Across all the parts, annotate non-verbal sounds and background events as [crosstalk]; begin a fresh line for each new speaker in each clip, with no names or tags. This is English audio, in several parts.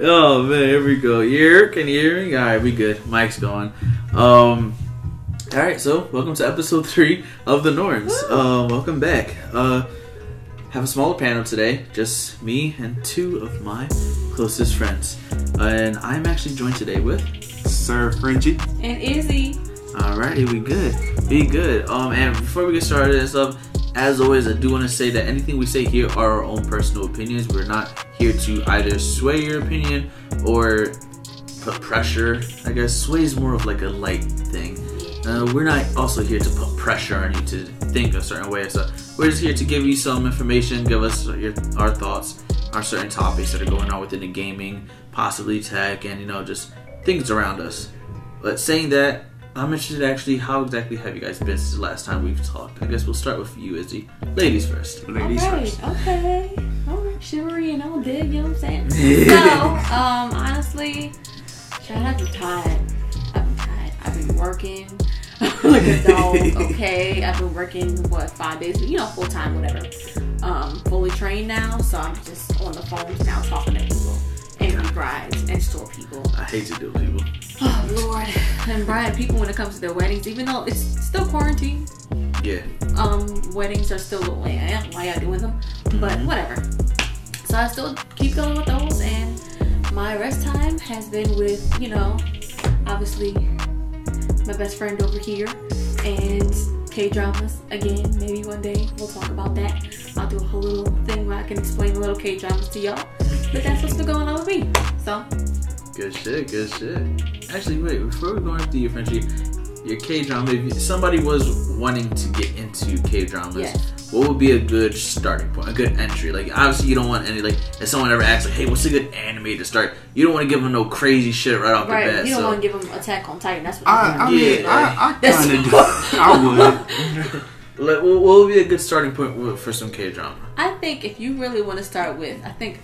oh man, here we go. Ear, can you hear me? All right, we good. Mike's going. Um, all right, so welcome to episode [laughs] three of the Norms. Uh, welcome back. Uh, have a smaller panel today, just me and two of my closest friends, and I'm actually joined today with.
Sir Frenchie.
And Izzy.
Alrighty, we good. Be good. Um, and before we get started and stuff, as always, I do want to say that anything we say here are our own personal opinions. We're not here to either sway your opinion or put pressure. I guess sway is more of like a light thing. Uh, we're not also here to put pressure on you to think a certain way. So we're just here to give you some information, give us your, our thoughts on certain topics that are going on within the gaming, possibly tech, and you know just things around us. But saying that, I'm interested actually how exactly have you guys been since the last time we've talked? I guess we'll start with you, Izzy. Ladies first.
Ladies
okay,
first.
okay. Alright, chivalry and all dig, you know what I'm saying? [laughs] so, um, honestly, shout out to tired. I've been tired. I've been working [laughs] like a dog, [laughs] okay? I've been working, what, five days, you know, full time, whatever. Um, fully trained now, so I'm just on the phones now talking to people. And be brides and store people.
I hate to deal with people.
Lord. And Brian, people when it comes to their weddings, even though it's still quarantine,
Yeah.
um, weddings are still the way I am, why y'all doing them, but whatever. So I still keep going with those, and my rest time has been with, you know, obviously my best friend over here, and K dramas again. Maybe one day we'll talk about that. I'll do a whole little thing where I can explain a little K dramas to y'all. But that's what's been going on with me. So
Good shit, good shit. Actually, wait, before we go into your Frenchie, your K drama, if somebody was wanting to get into K dramas,
Yes.
what would be a good starting point, a good entry? Like, obviously, you don't want any, like, if someone ever asks, like, hey, what's a good anime to start? You don't want to give them no crazy shit right off
right,
the bat.
you don't
so.
want to give them Attack on Titan. That's what
I,
I'm
I
doing.
mean,
Yeah.
I, I
That's-
kind of [laughs] do. I would. [laughs]
Like, what what would be a good starting point for some K drama?
I think if you really want to start with, I think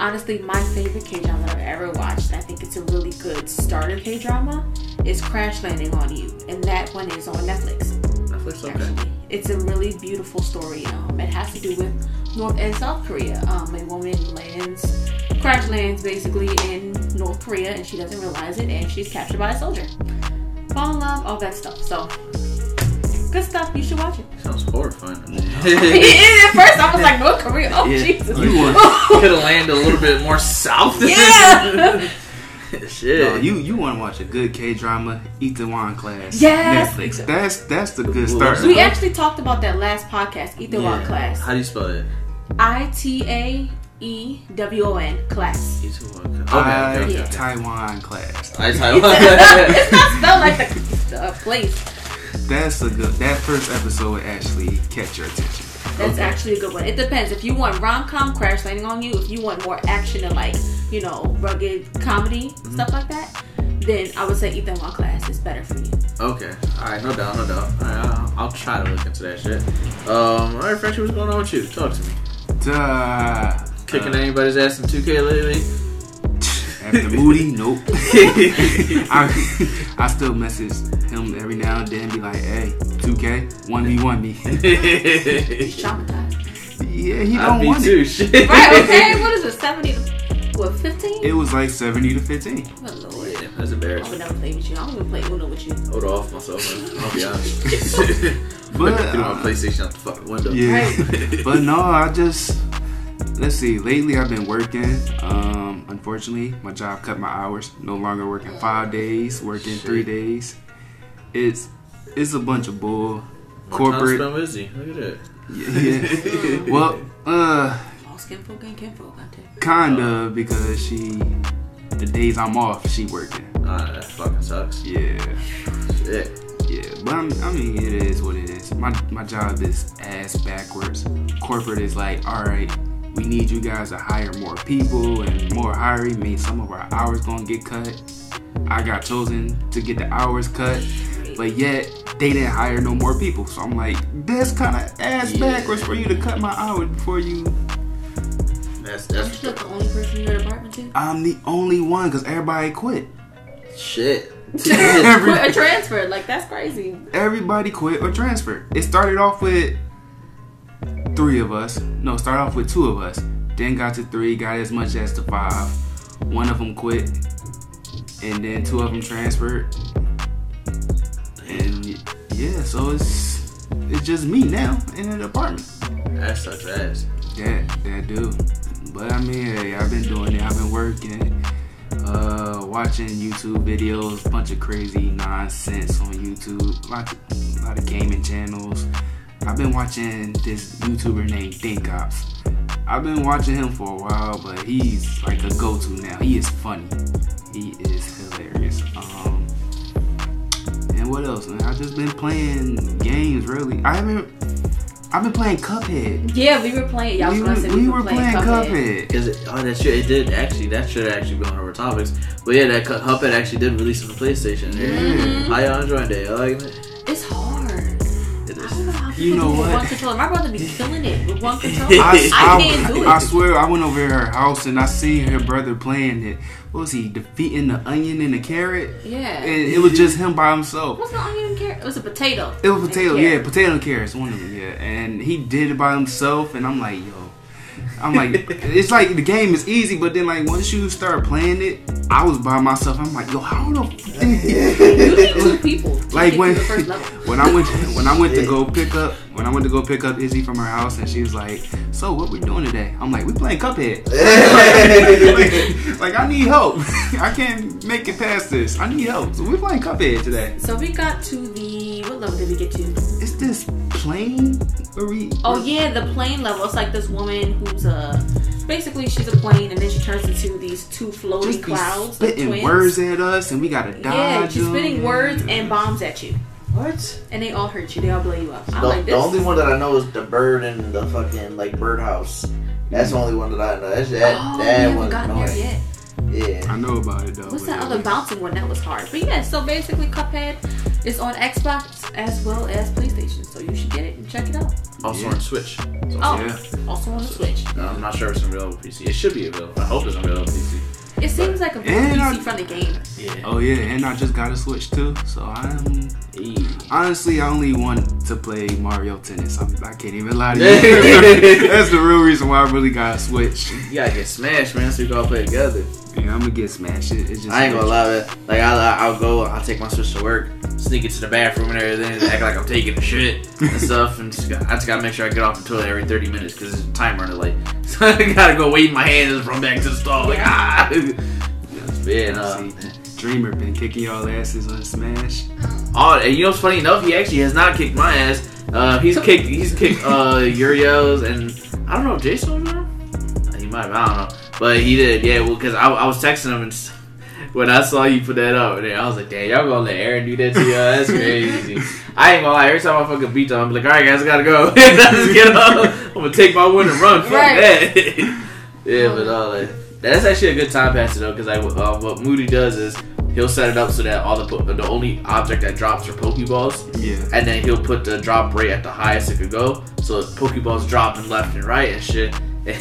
honestly my favorite K drama that I've ever watched. I think it's a really good starter K drama, is Crash Landing on You, and that one is on Netflix.
Netflix, okay.
Actually, it's a really beautiful story. Um, it has to do with North and South Korea. Um, a woman lands, crash lands basically in North Korea, and she doesn't realize it, and she's captured by a soldier. Fall in love, all that stuff. So. Good stuff. You should watch it.
Sounds horrifying. [laughs]
At first, I was like North Korea. Oh
Yeah.
Jesus!
You [laughs]
Could have landed a little bit more south.
Yeah. [laughs]
shit.
No, you you want to watch a good K drama? Itaewon Class.
Yes.
Netflix. That's that's the good
Well,
start.
we actually talked about that last podcast, Eat the
Yeah.
class.
How do you spell it?
I T A E W O N class.
Okay,
I,
okay, okay.
Taiwan class.
I Taiwan.
it's not spelled like the, the place.
That's a good. That first episode would actually catch your attention.
That's
Okay.
actually a good one. It depends. If you want rom com, Crash Landing on You. If you want more action and like you know rugged comedy
Mm-hmm.
stuff like that, then I would say Ethan Itaewon class is better for you.
Okay. All right. No doubt. No doubt. All right. I'll, I'll try to look into that shit. Um. All right, Frenchie. What's going on with you? Talk to me.
Duh.
Kicking
Uh,
anybody's ass in 2K lately?
After Moody, nope. [laughs] I, I still message him every now and then, be like, "Hey, 2K, one v one me."
He's traumatized.
yeah, he
I
don't
me
want
too.
it.
Shit.
right? Okay. What is it? Seventy? to- What? Fifteen?
It was like 70 to 15.
Good lord.
Yeah, that's embarrassing.
I
embarrassing.
would never play with you. I don't even play Uno with you.
I would off myself. man. I'll be honest. [laughs]
But,
Threw my
uh,
PlayStation out the fucking window.
Yeah. but no, I just let's see. Lately, I've been working. Um, unfortunately, my job cut my hours. No longer working five days, working
Shit.
three days. It's it's a bunch of bull.
More time
Corporate.
spent with Izzy. Look at that.
Yeah. [laughs] well, uh,
All skin folk ain't kin folk out there.
kind of because she the days I'm off, she working.
Ah, that fucking sucks.
Yeah.
Shit.
Yeah, but I'm, I mean, it is what it is. My my job is ass backwards. Corporate is like, all right, we need you guys to hire more people, and more hiring means some of our hours gonna get cut. I got chosen to get the hours cut, but yet they didn't hire no more people. So I'm like, that's kind of ass
Yeah.
backwards for you to cut my hours before you.
That's
I'm
that's
still the only person in your department too.
I'm the only one because everybody quit.
shit. [laughs]
Every-
Quit or transfer, like that's crazy.
everybody quit or transferred. It started off with three of us. No, started off with two of us. Then got to three, got as much as to five. One of them quit, and then two of them transferred. And yeah, so it's it's just me now in an apartment.
That's sucks ass.
That that do. But I mean, hey, I've been doing it. I've been working, uh, watching YouTube videos, bunch of crazy nonsense on YouTube, lot, a lot of gaming channels. I've been watching this YouTuber named Dinkops. I've been watching him for a while, but he's like a go-to now. He is funny. He is hilarious. Um, and what else? Man? I've just been playing games. Really, I haven't. I've been playing Cuphead.
Yeah, we were playing. Y'all
we
was gonna say
we
we,
were playing
Cuphead.
Cuphead.
Cause it, oh, that shit, it did actually. That should actually be on our topics. But yeah, that Cuphead actually did release on the PlayStation. Yeah.
Mhm.
How y'all enjoying it? Y'all liking it?
You know
do it with
what?
One controller. My brother be [laughs] killing it with one [laughs] controller.
I-
I, can't do it.
I swear, I went over to her house and I see her brother playing it. What was he defeating the onion and the carrot?
yeah.
And it was just him by himself.
What's the onion and carrot? It was a potato.
It was potato, yeah, potato and carrots, one of them, yeah. And he did it by himself, and I'm like, yo, I'm like, it's like the game is easy, but then like once you start playing it, I was by myself. I'm like, yo, how the [laughs]
You need two people.
like when
to the first level. [laughs]
when I went when I went to go pick up when I went to go pick up Izzy from her house and she was like, "So what we doing today?" I'm like, "We playing Cuphead." like, [laughs] like, I need help. I can't make it past this. I need help. So we playing Cuphead today.
So we got to the what level did we get to?
Is this plane? Where we?
Oh yeah, the plane level. It's like this woman who's uh basically she's a plane and then she turns into these two floating
just be
clouds. like
spitting
twins.
words at us, and we gotta dodge.
Yeah, she's
them.
spitting words and bombs at you,
What?
and they all hurt you. They all blow you up. I'm
The,
like
the only one that I know is the bird and the fucking like birdhouse. That's the only one that I know. That's that.
oh,
that
we haven't
one's
gotten there yet.
Yeah.
I know about it though.
What's that
yeah,
other bouncing one that was hard? But yeah, so basically Cuphead is on Xbox as well as PlayStation, so you should get it and check it out.
Also
Yeah.
on Switch. It's
Oh,
also-
Yeah.
also on the Switch.
Uh, I'm not sure if it's available on PC. It should be available. I hope it's available on PC.
It seems like a very
And
PC friendly game.
Yeah.
Oh yeah, and I just got a Switch too, so I'm
Hey.
Honestly, I only want to play Mario Tennis. I'm, I can't even lie to [laughs] you. [laughs] That's the real reason why I really got a Switch.
You gotta get smashed, man, so we can all play together.
Yeah, I'm gonna get smashed. It, it's just
I ain't gonna lie, man. Like, I'll, I'll go, I'll take my Switch to work, sneak it to the bathroom and everything, and act like I'm taking a shit and [laughs] stuff. And just, got- I just gotta make sure I get off the toilet every 30 minutes because it's time running late. [laughs] so I gotta go wave my hand and run back to the stall. Like, ah! [laughs] Yeah, no.
See, Dreamer been kicking y'all asses on Smash.
Oh, and you know what's funny enough? He actually has not kicked my ass. Uh, he's kicked, he's kicked uh, Uriel's, and I don't know if Jason was on. He might, have, I don't know, but he did. Yeah, well, because I, I was texting him and when I saw you put that up, and I was like, "Damn, y'all gonna let Aaron do that to you? That's [laughs] crazy." I ain't gonna lie. Every time I fucking beat them, I'm like, "All right, guys, I gotta go. [laughs] Let's get up. [laughs] I'm gonna take my win and run. Fuck
Right.
that." yeah, but uh, like, that's actually a good time passer though, because I uh, what Moody does is he'll set it up so that all the po- the only object that drops are Pokeballs,
Yeah.
and then he'll put the drop rate at the highest it could go. So Pokeballs dropping left and right and shit. And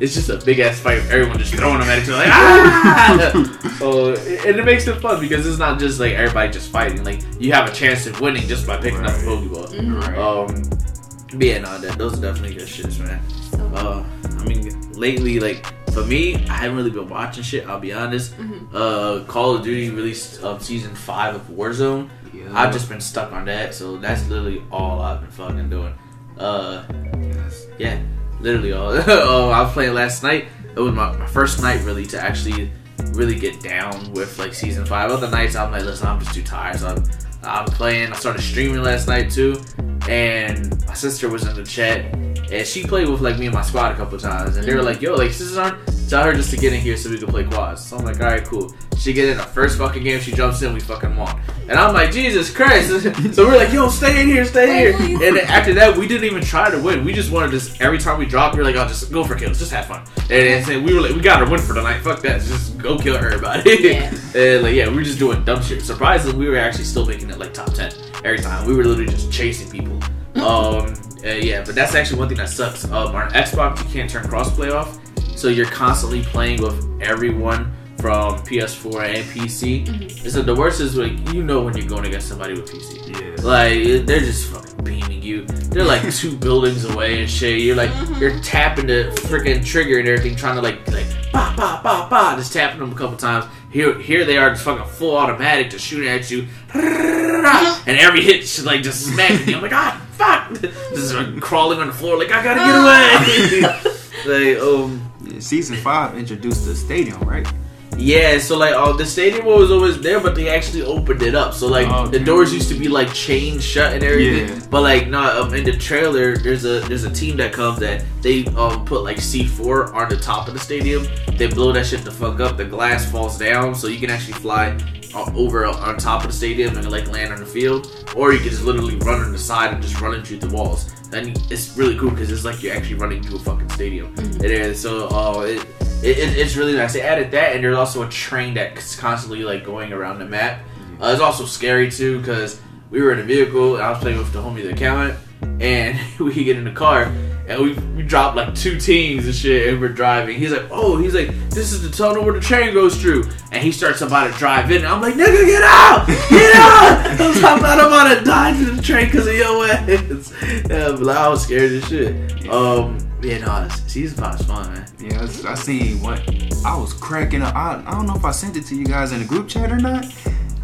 it's just a big ass fight. Everyone just throwing them at each other like ah. [laughs] so and it makes it fun because it's not just like everybody just fighting. Like you have a chance of winning just by picking up a
Right.
Pokeball.
Mhm.
Right.
Um, but yeah, no, that, those are definitely good shits, man.
So,
Uh, I mean, lately, like for me, I haven't really been watching shit. I'll be honest.
Mhm.
Uh, Call of Duty released um, season five of Warzone.
yeah.
I've just been stuck on that, so that's literally all I've been fucking doing. Uh,
Yes.
yeah, literally all. [laughs] oh, I was playing last night. It was my, my first night really to actually really get down with like season five. Other nights I'm like, listen, I'm just too tired. So I'm, I'm playing. I started streaming last night too, and my sister was in the chat, and she played with like me and my squad a couple times, and they were mm-hmm. like, yo, like sisters on, tell her just to get in here so we can play quads. So I'm like, all right, cool. She get in the first fucking game, she jumps in, we fucking won. And I'm like, Jesus Christ. [laughs] so we're like, yo, stay in here, stay here. And after that, we didn't even try to win. We just wanted to, just, every time we dropped, we were like, oh, just go for kills, just have fun. And, and we were like, we got to win for tonight. night. Fuck that, just go kill everybody.
Yeah. [laughs]
and like, yeah, we were just doing dumb shit. Surprisingly, we were actually still making it like top 10 every time. We were literally just chasing people. [laughs] Um, uh, yeah, but that's actually one thing that sucks. Um, on Xbox, you can't turn crossplay off, so you're constantly playing with everyone from PS4 and PC.
Mhm.
So the worst is like you know when you're going against somebody with PC.
Yeah.
Like they're just fucking beaming you. They're like [laughs] two buildings away and shit. You're like
Mhm.
you're tapping the freaking trigger and everything, trying to like like bah, bah, bah, bah, just tapping them a couple times. Here, here they are, just fucking full automatic, just shooting at you, and every hit just like just smacking you. I'm like, ah, fuck, just like, crawling on the floor, like I gotta get [laughs] away. [laughs] like, um,
Yeah, season five introduced the stadium, right?
Yeah, so like, oh, the stadium was always there, but they actually opened it up. So like,
Oh,
the doors used to be like chained shut and everything.
Yeah.
But like, no, um, in the trailer, there's a there's a team that comes that they um put like C4 on the top of the stadium. They blow that shit the fuck up. The glass falls down, so you can actually fly uh, over on top of the stadium and like land on the field, or you can just literally run on the side and just run into the walls. Then it's really cool because it's like you're actually running through a fucking stadium. It is so. Oh, it, it, it- it's really nice. They added that, and there's also a train that's constantly like going around the map. Uh, it's also scary too because we were in a vehicle and I was playing with the homie, the accountant, and [laughs] we get in the car and we, we dropped like two teams and shit, and we're driving. He's like, "Oh, he's like, this is the tunnel where the train goes through," and he starts about to drive in. And I'm like, "Nigga, get out! Get [laughs] out!" I was like, "I'm about to die to the train because of your ass." [laughs] Yeah, but like, I was scared as shit. Um, yeah, no, season five is fun, man.
Yeah, I, seen what I was cracking up. I, I don't know if I sent it to you guys in the group chat or not.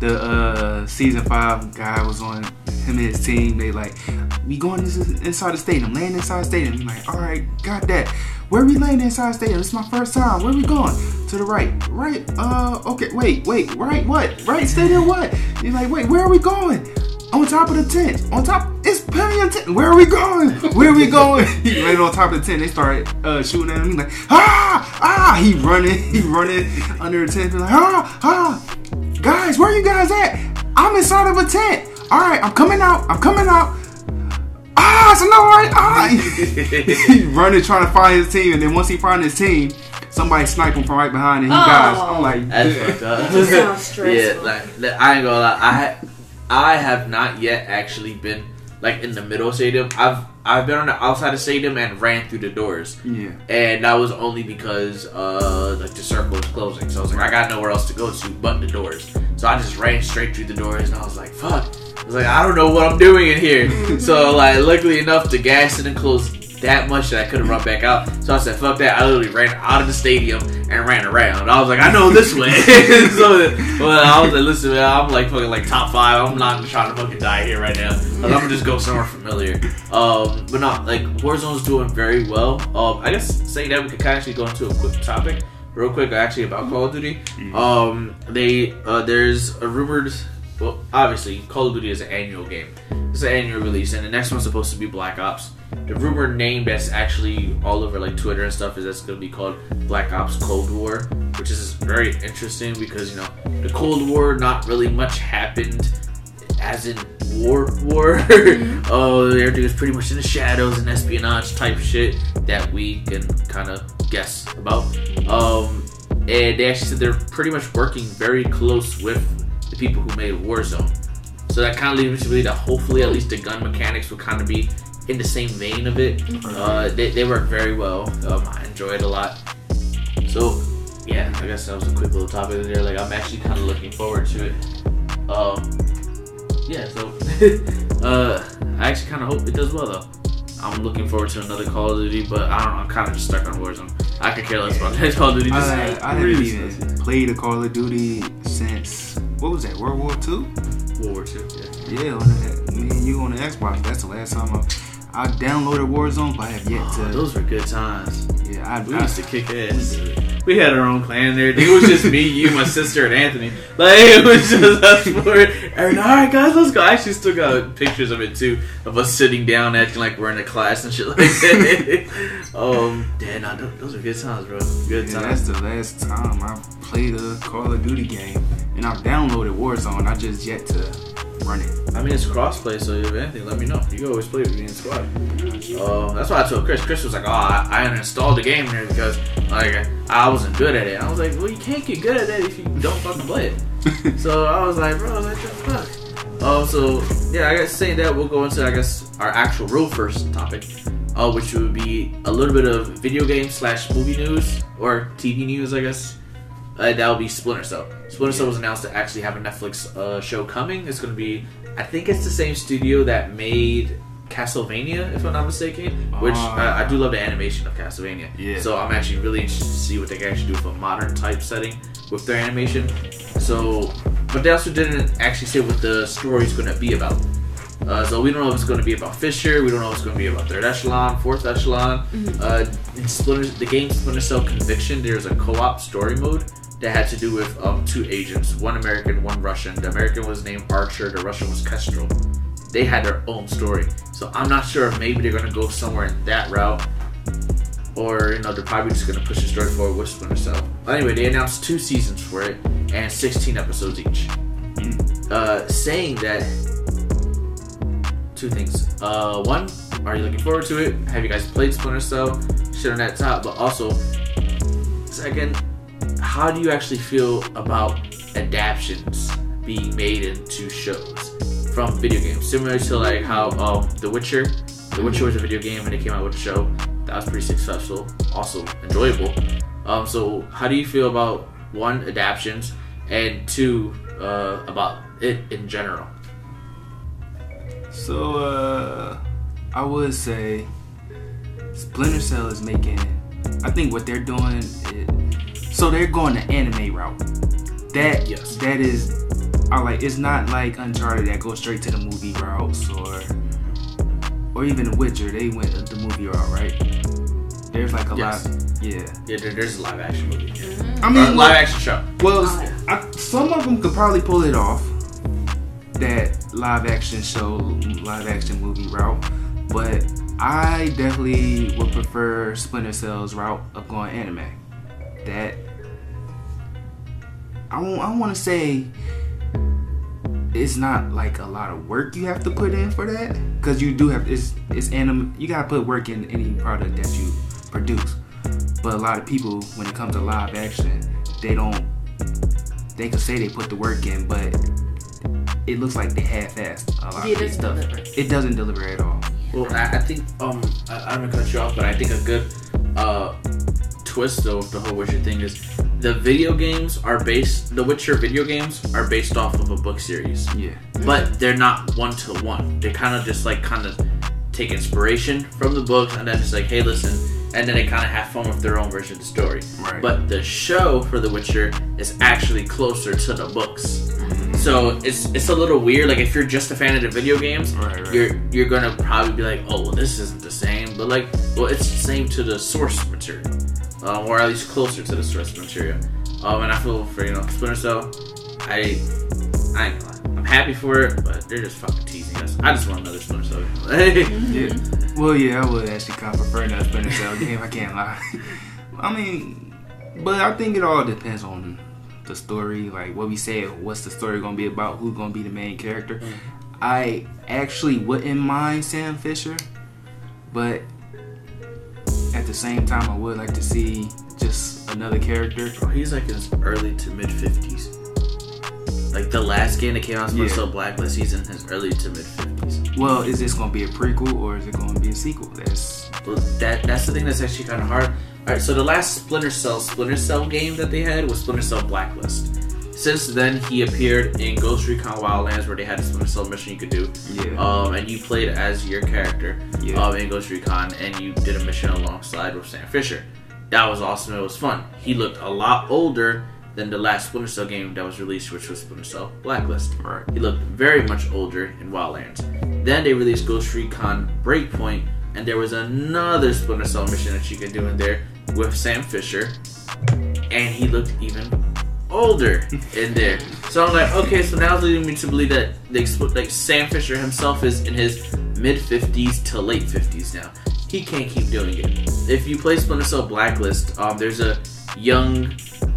The uh season five guy was on him and his team. They like, we going inside the stadium, landing inside the stadium. He's like, all right, got that. Where we landing inside the stadium? Is my first time. Where we going? To the right. Right. Uh. Okay. Wait. Wait. Right. What? Right. Stadium. What? He's like, wait. Where are we going? On top of the tent. On top. It's plenty of tent. Where are we going? Where are we going? [laughs] he landed on top of the tent. They started uh, shooting at him. He's like, ah, ah. He running. [laughs] He running under the tent. He's like, ah, ah. Guys, where you guys at? I'm inside of a tent. All right, I'm coming out. I'm coming out. Ah, it's no right. Ah. [laughs] he running trying to find his team, and then once he find his team, somebody snipe him from right behind, and he
Oh.
dies. I'm like,
That's fucked up.
That sounds stressful.
yeah, like I ain't gonna lie. I ha- I have not yet actually been like in the middle stadium. I've I've been on the outside of stadium and ran through the doors,
yeah.
and that was only because uh like the circle was closing. So I was like, I got nowhere else to go to but the doors. So I just ran straight through the doors, and I was like, fuck. I was like, I don't know what I'm doing in here. [laughs] so like, luckily enough, the gas didn't close that much that I couldn't run back out. So I said, fuck that. I literally ran out of the stadium and ran around. I was like, I know this way. [laughs] so well, I was like, listen, man, I'm like fucking like top five. I'm not trying to fucking die here right now. Like, I'm gonna just go somewhere familiar. Um, but not like Warzone's doing very well. Um, I guess saying that we could actually go into a quick topic. Real quick, actually about Call of Duty. Um, they uh, there's a rumored. Well, obviously, Call of Duty is an annual game. It's an annual release, and the next one's supposed to be Black Ops. The rumored name that's actually all over like Twitter and stuff is that's going to be called Black Ops Cold War, which is very interesting because you know the Cold War, not really much happened, as in war war. [laughs] Oh, everything was pretty much in the shadows and espionage type shit that we can kind of guess about. Um, and they actually said they're pretty much working very close with people who made Warzone. So that kind of leads me to believe that hopefully at least the gun mechanics will kind of be in the same vein of it. Uh, they, they work very well. Um, I enjoy it a lot. So yeah, I guess that was a quick little topic there. Like I'm actually kind of looking forward to it. Um, yeah, so [laughs] uh, I actually kind of hope it does well though. I'm looking forward to another Call of Duty, but I don't know. I'm kind of just stuck on Warzone. I could care less about the [laughs] next Call of Duty. Just,
I, I haven't
really
even played a Call of Duty since what was that World War Two?
World War II. Yeah.
Yeah, on the, me and you on the Xbox. That's the last time I, I downloaded Warzone, but I have yet
Oh,
to.
those were good times.
yeah, I,
We
I,
used to kick ass. We had our own clan there. It was just me, you, my sister, and Anthony. Like it was just us four. And all right, guys, let's go. I actually still got pictures of it too, of us sitting down, acting like we're in a class and shit like that. [laughs] um, no, tho- those are good times, bro. Good
yeah, that's the last time I played a Call of Duty game, and I've downloaded Warzone. I just yet to run it.
I mean, it's crossplay, so if anything, let me know. You can always play with me in squad. Uh, that's why I told Chris. Chris was like, "Oh, I, I uninstalled the game here because like I wasn't good at it." I was like, "Well, you can't get good at it if you don't fucking play it." [laughs] so I was like, "Bro, I was like, what the fuck?" Um, so yeah, I guess saying that, we'll go into I guess our actual real first topic, uh, which would be a little bit of video game slash movie news or TV news, I guess. Uh, that will be Splinter Cell. Splinter Cell was announced to actually have a Netflix uh, show coming. It's going to be, I think it's the same studio that made Castlevania, if I'm not mistaken. Which
Ah.
uh, I do love the animation of Castlevania.
Yeah.
So I'm actually really interested to see what they can actually do with a modern type setting with their animation. So, but they also didn't actually say what the story's going to be about. Uh, so we don't know if it's going to be about Fisher. We don't know if it's going to be about third echelon, fourth echelon. Uh, Splinter, the game Splinter Cell Conviction, there's a co-op story mode that had to do with um, two agents, one American, one Russian. The American was named Archer. The Russian was Kestrel. They had their own story. So I'm not sure if maybe they're going to go somewhere in that route, or you know they're probably just going to push the story forward with Splinter Cell. Anyway, they announced two seasons for it and 16 episodes each. Uh, saying that two things. Uh, one, are you looking forward to it? Have you guys played Splinter Cell? Shit on that top, but also, second, how do you actually feel about adaptions being made into shows from video games? Similar to like how um, The Witcher, The Witcher was a video game and they came out with a show that was pretty successful, also enjoyable. Um, so how do you feel about one adaptions and two uh, about it in general?
So, uh, I would say Splinter Cell is making. I think what they're doing is. So they're going the anime route. That
Yes.
that is. I like. It's not like Uncharted that goes straight to the movie routes or. Or even The Witcher, they went the movie route, right? There's like a
Yes.
lot. Yeah.
Yeah, there's a live action movie.
I
Or
mean,
live action show.
Well,
Oh.
I, some of them could probably pull it off. That live action show, live action movie route, but I definitely would prefer Splinter Cell's route of going anime. That I won't. I want to say it's not like a lot of work you have to put in for that, because you do have it's it's anime. You gotta put work in any product that you produce. But a lot of people, when it comes to live action, they don't. They can say they put the work in, but it looks like they half-assed a lot
Yeah,
of
it
this
doesn't
stuff.
deliver.
It doesn't deliver at all.
Well, I, I think um, I, I'm gonna cut you off, but I think a good uh twist though of the whole Witcher thing is the video games are based. The Witcher video games are based off of a book series,
Yeah.
but they're not one to one. They kind of just like kind of take inspiration from the books and then it's like, hey, listen, and then they kind of have fun with their own version of the story.
Right.
But the show for The Witcher is actually closer to the books. So it's it's a little weird. Like if you're just a fan of the video games,
Right, right.
you're you're gonna probably be like, oh, well, this isn't the same. But like, well, it's the same to the source material, um, or at least closer to the source material. Um, and I feel for you know Splinter Cell, I I ain't gonna lie. I'm happy for it, but they're just fucking teasing us. I just want another Splinter Cell. Hey. [laughs]
Yeah. Well, yeah, I would actually kind of prefer another Splinter Cell game. I can't lie. [laughs] I mean, but I think it all depends on the story. Like what we said, what's the story gonna be about? Who's gonna be the main character? Mm-hmm. I actually wouldn't mind Sam Fisher, but at the same time, I would like to see just another character.
Bro, he's like in his early to mid fifties. Like the last game that came out, Splinter
Yeah.
Cell Blacklist, he's in his early to mid fifties.
Well, is this gonna be a prequel or is it gonna be a sequel? That's
Well, that that's the thing that's actually kind of hard. All right, so the last Splinter Cell Splinter Cell game that they had was Splinter Cell Blacklist. Since then, he appeared in Ghost Recon Wildlands, where they had a Splinter Cell mission you could do,
yeah,
um, and you played as your character
Yeah.
um, in Ghost Recon, and you did a mission alongside with Sam Fisher. That was awesome. It was fun. He looked a lot older than the last Splinter Cell game that was released, which was Splinter Cell Blacklist.
right.
He looked very much older in Wildlands. Then they released Ghost Recon Breakpoint, and there was another Splinter Cell mission that you could do in there with Sam Fisher, and he looked even older in there. So I'm like, okay, so now it's leading me to believe that they like Sam Fisher himself is in his mid 50s to late 50s now. He can't keep doing it. If you play Splinter Cell Blacklist, um, there's a young,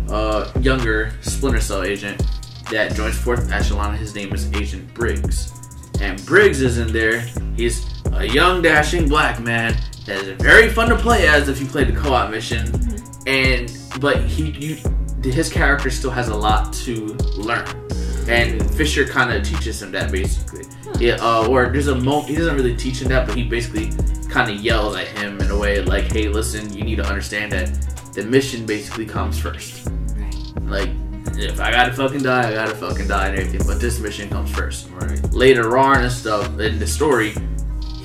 uh, younger Splinter Cell agent that joins Fourth Echelon. His name is Agent Briggs, and Briggs is in there. He's a young, dashing black man that is very fun to play as if you play the co-op mission. And but he, you, his character still has a lot to learn, and Fisher kind of teaches him that basically. Yeah, uh, or there's a moment he doesn't really teach him that, but he basically kind of yells at him in a way like, "Hey, listen, you need to understand that the mission basically comes first. Like, if I gotta fucking die, I gotta fucking die and everything, but this mission comes first.
Right.
Later on and stuff in the story,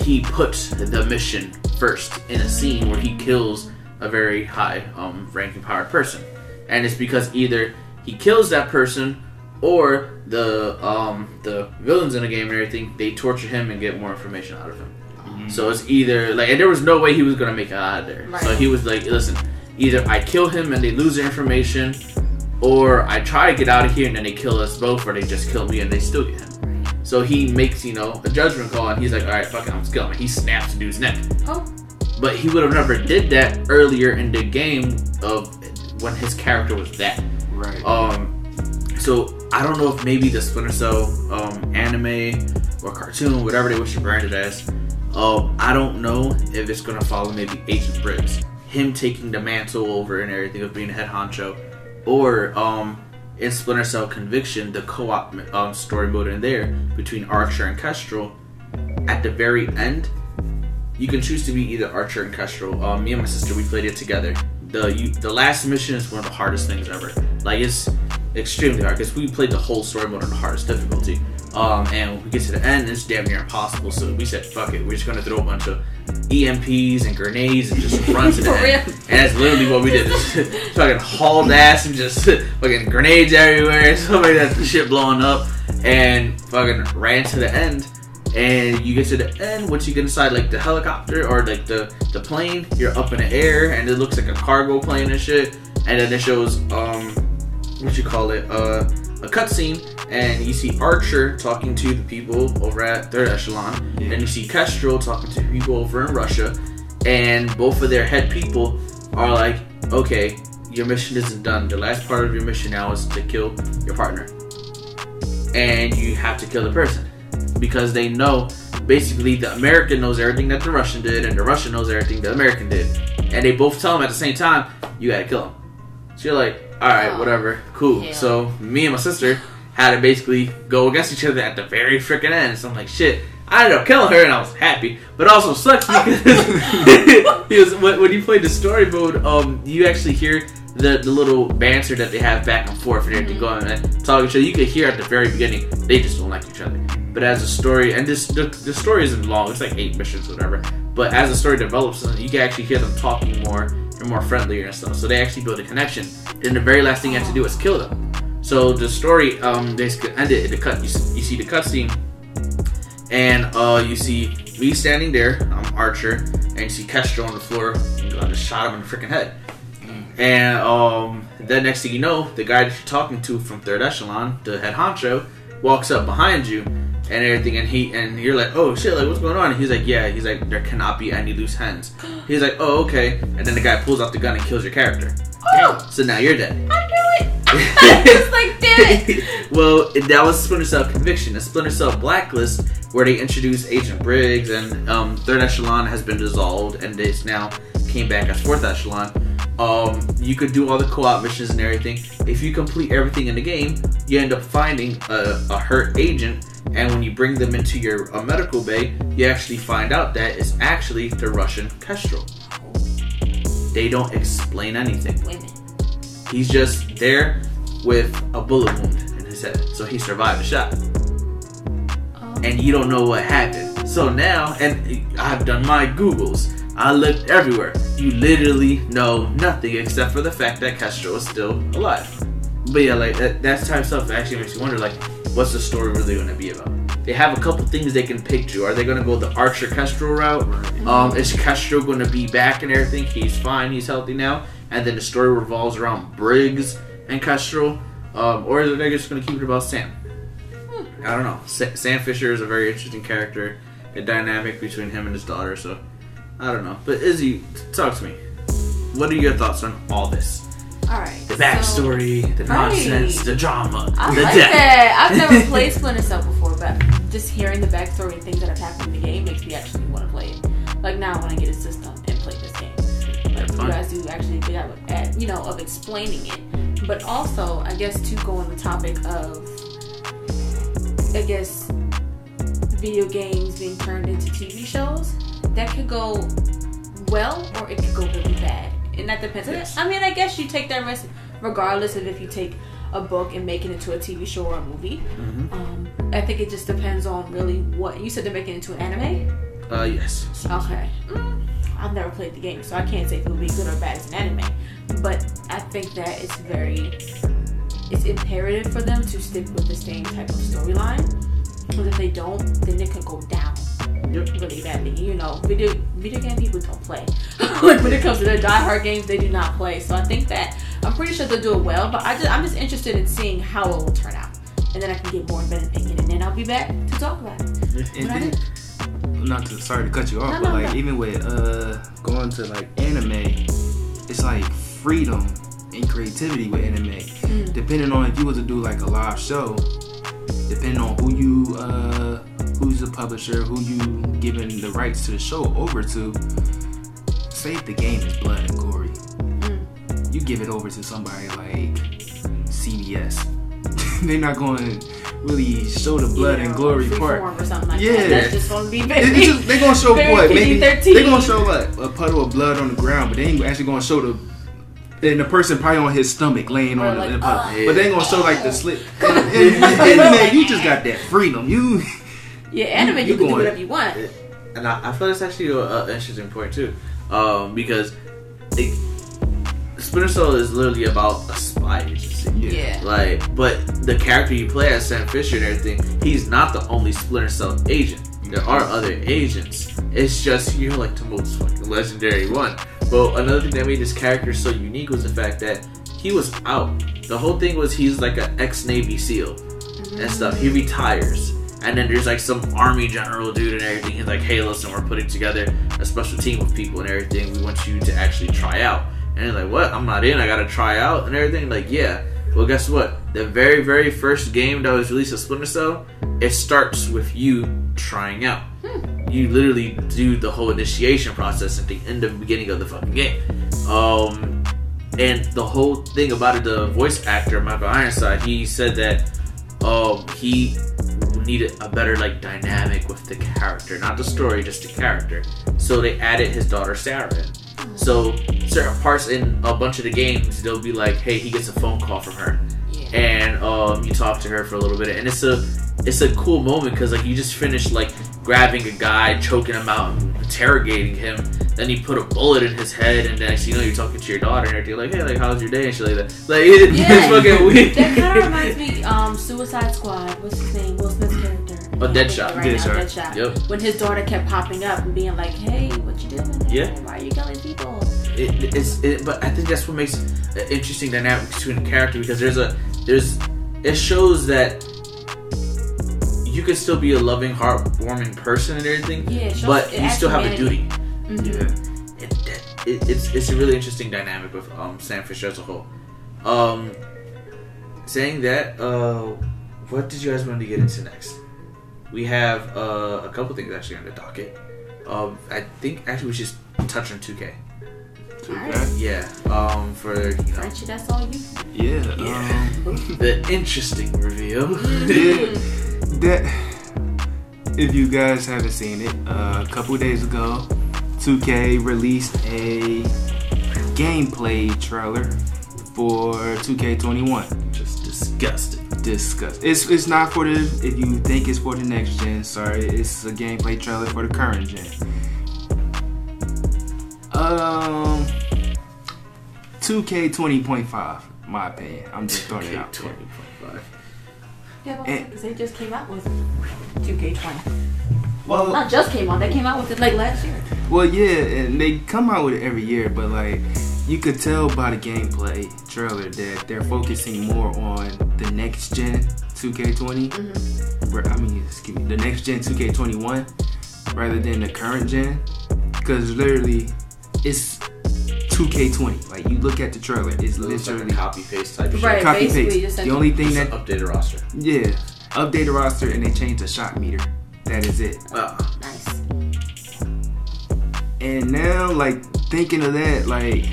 he puts the mission first in a scene where he kills a very high um, ranking powered person, and it's because either he kills that person or the um, the villains in the game and everything they torture him and get more information out of him. So it's either like, and there was no way he was gonna make it out of there. So he was like, listen, either I kill him and they lose their information, or I try to get out of here and then they kill us both, or they just kill me and they still get him. So he makes, you know, a judgment call and he's like, alright, fuck it, I'm just killing him. He snaps the dude's neck.
Oh,
But he would have never did that earlier in the game of when his character was that.
Right.
Um, so I don't know if maybe the Splinter Cell um, anime or cartoon, whatever they wish to brand it as. Um, I don't know if it's gonna follow maybe Agent Briggs, him taking the mantle over and everything of being a head honcho, or um, in Splinter Cell Conviction, the co-op um, story mode in there between Archer and Kestrel. At the very end, you can choose to be either Archer and Kestrel. Um, me and my sister we played it together. The you, the last mission is one of the hardest things ever. Like it's extremely hard because we played the whole story mode on the hardest difficulty. Um, and we get to the end, it's damn near impossible. So we said, "Fuck it, we're just gonna throw a bunch of EMPs and grenades and just [laughs] run to the end." And that's literally what we did. [laughs] Just [laughs] fucking hauled ass and just fucking grenades everywhere. Somebody that shit blowing up and fucking ran to the end. And you get to the end, once you get inside like the helicopter or like the the plane, you're up in the air and it looks like a cargo plane and shit. And then it shows um what you call it uh a cutscene and you see Archer talking to the people over at Third Echelon,
Yeah.
and you see Kestrel talking to people over in Russia, and both of their head people are like, okay, your mission isn't done. The last part of your mission now is to kill your partner. And you have to kill the person. Because they know basically the American knows everything that the Russian did, and the Russian knows everything the American did. And they both tell him at the same time, you gotta kill him. So you're like, alright,
Oh.
whatever, cool.
Yeah.
So me and my sister had to basically go against each other at the very freaking end. So I'm like, shit. I ended up killing her and I was happy, but also sucks [laughs] because, [laughs] because when, you play the story mode, um, you actually hear the, the little banter that they have back and forth and everything going and talking to each other. You could hear at the very beginning they just don't like each other. But as the story and this the, the story isn't long; it's like eight missions, or whatever. But as the story develops, you can actually hear them talking more and more friendlier and stuff. So they actually build a connection. Then the very last thing you have to do is kill them. So the story um basically ended in the cut. You, you see the cutscene, and uh you see me standing there, I'm Archer, and you see Kestrel on the floor. And I just shot him in the freaking head. And um, then next thing you know, the guy that you're talking to from Third Echelon, the head honcho, walks up behind you and everything, and he and you're like, oh shit, like what's going on? And he's like, yeah, he's like, there cannot be any loose ends. [gasps] He's like, oh okay, and then the guy pulls out the gun and kills your character.
Oh!
So now you're dead.
I knew it. [laughs] I was like, damn it. [laughs]
well, that was Splinter Cell Conviction. A Splinter Cell Blacklist, where they introduced Agent Briggs, and um, Third Echelon has been dissolved, and it's now came back as Fourth Echelon. Um, you could do all the co-op missions and everything. If you complete everything in the game, you end up finding a, a hurt agent, and when you bring them into your uh, medical bay, you actually find out that it's actually the Russian Kestrel. They don't explain anything.
Women.
He's just there with a bullet wound in his head, so he survived the shot.
Oh.
And you don't know what happened. So now, and I've done my Googles. I looked everywhere. You literally know nothing except for the fact that Kestrel is still alive. But yeah, like that, that type of stuff actually makes you wonder, like, what's the story really going to be about? They have a couple things they can pick to. Are they going to go the Archer Kestrel route? Um, is Kestrel going to be back and everything? He's fine. He's healthy now. And then the story revolves around Briggs and Kestrel, um, or are they just going to keep it about Sam? I don't know. Sa- Sam Fisher is a very interesting character, a dynamic between him and his daughter. So I don't know. But Izzy, talk to me. What are your thoughts on all this?
All right.
The backstory, the
Right.
nonsense, the drama,
I
the
like
death.
that. I've never [laughs] played Splinter Cell before, but just hearing the backstory and things that have happened in the game makes me actually want to play it. Like now, I want to get a system and play this game. Like you guys do actually good at, at, you know, of explaining it. But also, I guess to go on the topic of, I guess, video games being turned into TV shows, that could go well or it could go really bad, and that depends.
Yes.
I mean, I guess you take that risk regardless of if you take a book and make it into a TV show or a movie.
Mhm.
Um, I think it just depends on really what you said. They're making it into an anime.
Uh, yes.
Okay. Mm, I've never played the game, so I can't say if it would be good or bad as an anime. But I think that it's very, it's imperative for them to stick with the same type of storyline. Because if they don't, then it could go down. Really badly. You know, video video game people don't play. [laughs] like when it comes to their diehard games, they do not play. So I think that I'm pretty sure they'll do it well. But I just, I'm just interested in seeing how it will turn out, and then I can get more of an opinion, and then I'll be back to talk about it.
And
I
then, not to sorry to cut you off,
No,
but
no,
like
no.
even with uh going to like anime, it's like freedom and creativity with anime.
Mm.
Depending on if you was to do like a live show, depending on who you uh who's the publisher, who you giving the rights to the show over to. Say if the game is blood and gory,
Mm.
you give it over to somebody like CBS. [laughs] They're not going to really show the blood
Yeah,
and glory part.
Or something like
Yeah.
that. That's just gonna be very.
they just, they gonna show [laughs] what? Maybe
PG-13.
they gonna show like a puddle of blood on the ground, but they ain't actually gonna show the. And the person probably on his stomach laying
Or
on
like,
the puddle.
uh,
but they ain't gonna show like the slit. In, in, in anime, you just got that freedom. You
yeah, anime, you,
you
can do whatever you want.
And I, I feel that's actually an interesting point too, um, because it, Splinter Cell is literally about a spy agency.
Yeah.
Like, but the character you play as Sam Fisher and everything, he's not the only Splinter Cell agent. There are other agents. It's just you're like the most fucking legendary one. But another thing that made this character so unique was the fact that he was out. The whole thing was he's like an ex Navy SEAL and stuff. He mm-hmm. retires. And then there's like some army general dude and everything. He's like, hey, listen, we're putting together a special team of people and everything. We want you to actually try out. And he's like, what? I'm not in. I gotta try out and everything. Like, yeah. Well, guess what? The very, very first game that was released of Splinter Cell, it starts with you trying out. You literally do the whole initiation process at the end of the beginning of the fucking game. Um, and the whole thing about it, the voice actor Michael Ironside, he said that um, he needed a better like dynamic with the character, not the story, just the character. So they added his daughter Sarah in. So certain parts in a bunch of the games, they'll be like, "Hey, he gets a phone call from her." And um, you talk to her for a little bit, and it's a it's a cool moment because like you just finished like grabbing a guy, choking him out, and interrogating him. Then you put a bullet in his head, and then you know you're talking to your daughter, and everything like, "Hey, like how's your day?" and shit like that. Like it,
Yeah.
it's [laughs] fucking weird.
That kind of reminds me, um, Suicide Squad. What's his name? Will Smith's character.
Oh, Deadshot.
Right
Deadshot.
now, Deadshot.
Yep.
When his daughter kept popping up and being like, "Hey, what you doing?
Yeah.
Why are you killing people?"
It, it's it, but I think that's what makes an interesting dynamic between the character because there's a there's it shows that you can still be a loving, heartwarming person and everything,
Yeah, shows-
but you still have a duty.
humanity. Mhm.
yeah.
It, it, it's it's a really interesting dynamic with um, Sam Fisher as a whole. Um, saying that, uh, what did you guys want to get into next? We have uh, a couple things actually on the docket. Um, I think actually we should touch on 2K.
Okay.
Yeah. Um, for you know
Frenchie, that's all you.
Yeah.
Yeah.
Um, [laughs]
the interesting reveal.
yeah. That. If you guys haven't seen it, uh, a couple days ago, 2K released a gameplay trailer for 2K21.
Just disgusting.
Discuss. It's it's not for the. If you think it's for the next gen, sorry, it's a gameplay trailer for the current gen. Um, 2K 20.5, my opinion. I'm just throwing it out there.
20.5.
Yeah, because they just came out with 2K20.
Well,
Not just came out, they came out with it like last year.
Well, yeah, and they come out with it every year, but like you could tell by the gameplay trailer that they're focusing more on the next gen 2K20.
Mm-hmm.
Where- I mean, excuse me, the next gen 2K21 rather than the current gen, because literally it's 2K20. Like you look at the trailer, it's
Looks like
literally
a copy paste type shit.
Right.
copy paste. The only thing that
an updated roster.
yeah, updated the roster and they changed the shot meter. That is it.
Uh,
Nice.
And now, like thinking of that, like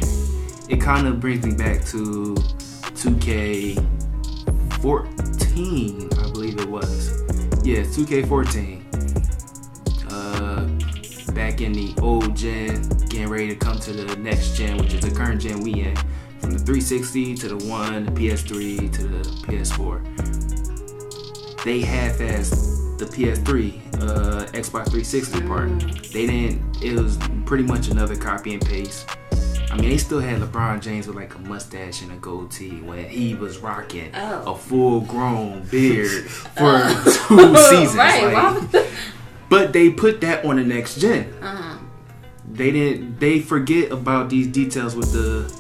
it kind of brings me back to 2K14, I believe it was. Yeah, 2K14. Back in the old gen, getting ready to come to the next gen, which is the current gen we in, from the 360 to the one, the PS3 to the PS4. They half-assed the PS3, uh, Xbox 360 part. They didn't. It was pretty much another copy and paste. I mean, they still had LeBron James with like a mustache and a goatee when he was rocking
Oh.
a full-grown beard [laughs] for two seasons. [laughs]
right.
like-? But they put that on the next gen.
uh-huh.
They didn't. They forget about these details with the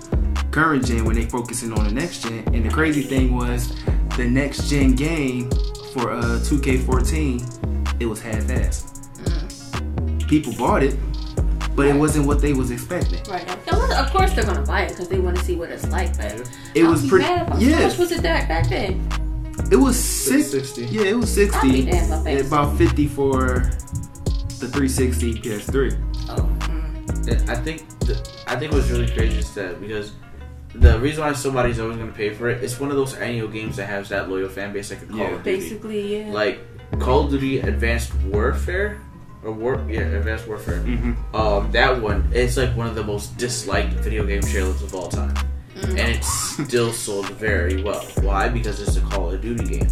current gen when they focusing on the next gen. And the crazy thing was, the next gen game for uh 2K14, it was half-assed. People bought it, but it wasn't what they was expecting.
Right. Of course- they're gonna buy it because they want to see what it's like. But
It was pretty.
if- How
Yeah,
much was it back back then?
It was six.
660.
Yeah, it was
I'll be
sixty.
damned if
and About fifty for the 360 PS3.
Oh. mm.
I think the, I think what's really crazy is that because the reason why somebody's always going to pay for it, it's one of those annual games that has that loyal fan base like a Call
Yeah.
of Duty.
Basically, yeah.
Like Call of Duty Advanced Warfare or War yeah Advanced Warfare.
Mm-hmm.
Um, that one it's like one of the most disliked video game trailers of all time. And it still sold very well. Why? Because it's a Call of Duty game.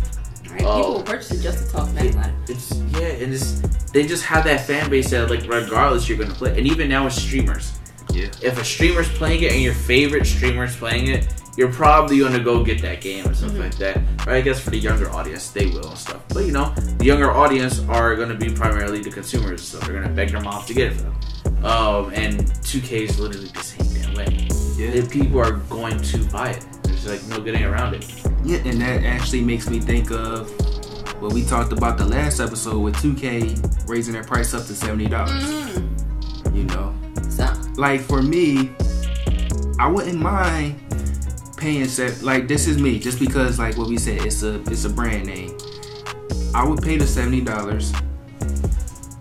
right.
oh.
People will purchase it just to talk bad about it.
It's yeah, and it's they just have that fan base that like regardless you're gonna play, and even now with streamers.
Yeah.
if a streamer's playing it and your favorite streamer's playing it, you're probably gonna go get that game or something like that. Or I guess for the younger audience, they will and stuff. But you know, the younger audience are gonna be primarily the consumers, so they're gonna beg their mom to get it for them. Um, and 2K is literally the same damn way.
Yeah.
If people are going to buy it, there's like no getting around it.
Yeah, and that actually makes me think of what we talked about the last episode with 2K raising their price up to seventy dollars.
Mm.
You know,
So,
like for me, I wouldn't mind paying set. Like this is me, just because like what we said, it's a it's a brand name. I would pay the seventy dollars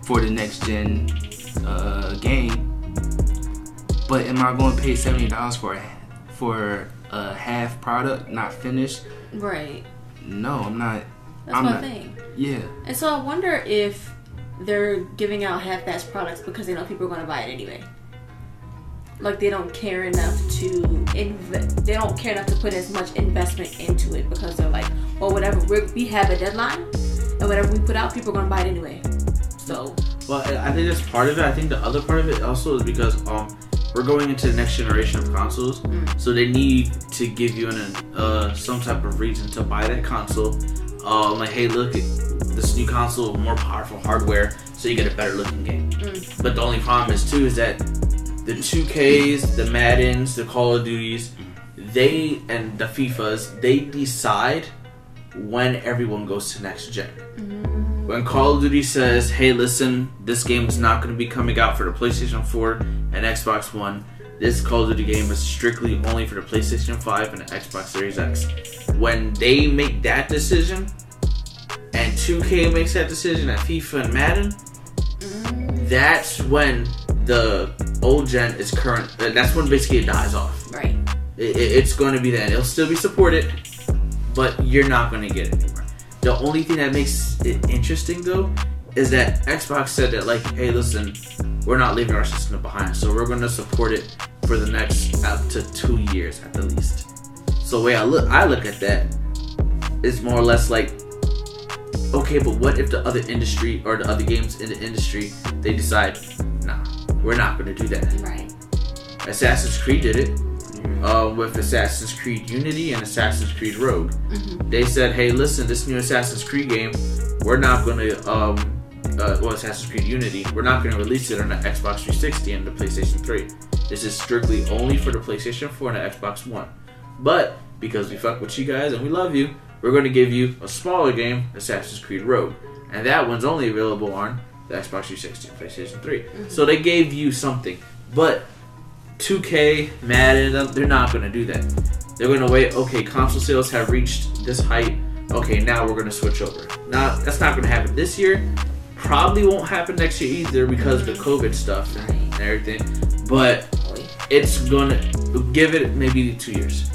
for the next gen uh, game, but am I going to pay seventy dollars for a, for a half product not finished?
right.
No, I'm not.
That's
I'm
my
not-
thing.
Yeah,
And so I wonder if they're giving out half-assed products because they know people are going to buy it anyway. Like they don't care enough to inv- they don't care enough to put as much investment into it because they're like, well, whatever we're, we have a deadline, and whatever we put out, people are going to buy it anyway. So
Well, I I think that's part of it. I think the other part of it also is because um we're going into the next generation of consoles, so they need to give you an uh some type of reason to buy that console. Um, like hey, look, this new console more powerful hardware, so you get a better looking game. But the only problem is too is that the 2Ks, the Maddens, the Call of Duties, they and the FIFAs, they decide when everyone goes to next gen. When Call of Duty says, "Hey, listen, this game is not going to be coming out for the PlayStation 4 and Xbox One. This Call of Duty game is strictly only for the PlayStation 5 and the Xbox Series X." When they make that decision, and 2K makes that decision, and FIFA and Madden, that's when the old gen is current. uh, That's when basically it dies off.
right,
It, it- it's going to be that. It'll still be supported, but you're not going to get it anymore. The only thing that makes it interesting, though, is that Xbox said that, like, hey, listen, we're not leaving our system behind, so we're going to support it for the next up to two years at the least. So the way I look, I look at that is more or less like, okay, but what if the other industry or the other games in the industry they decide, nah, we're not going to do that.
right.
Assassin's Creed did it uh, with Assassin's Creed Unity and Assassin's Creed Rogue. They said, "Hey, listen, this new Assassin's Creed game, we're not going to um, uh, well, Assassin's Creed Unity, we're not going to release it on the Xbox 360 and the PlayStation 3. This is strictly only for the PlayStation 4 and the Xbox One. But because we fuck with you guys and we love you, we're going to give you a smaller game, Assassin's Creed Rogue, and that one's only available on the Xbox 360 and PlayStation 3. So they gave you something, but 2K, Madden, they're not going to do that. They're going to wait. Okay, console sales have reached this height. Okay, now we're going to switch over. Now that's not going to happen this year. Probably won't happen next year either because of the COVID stuff and, everything. But it's gonna give it maybe two years.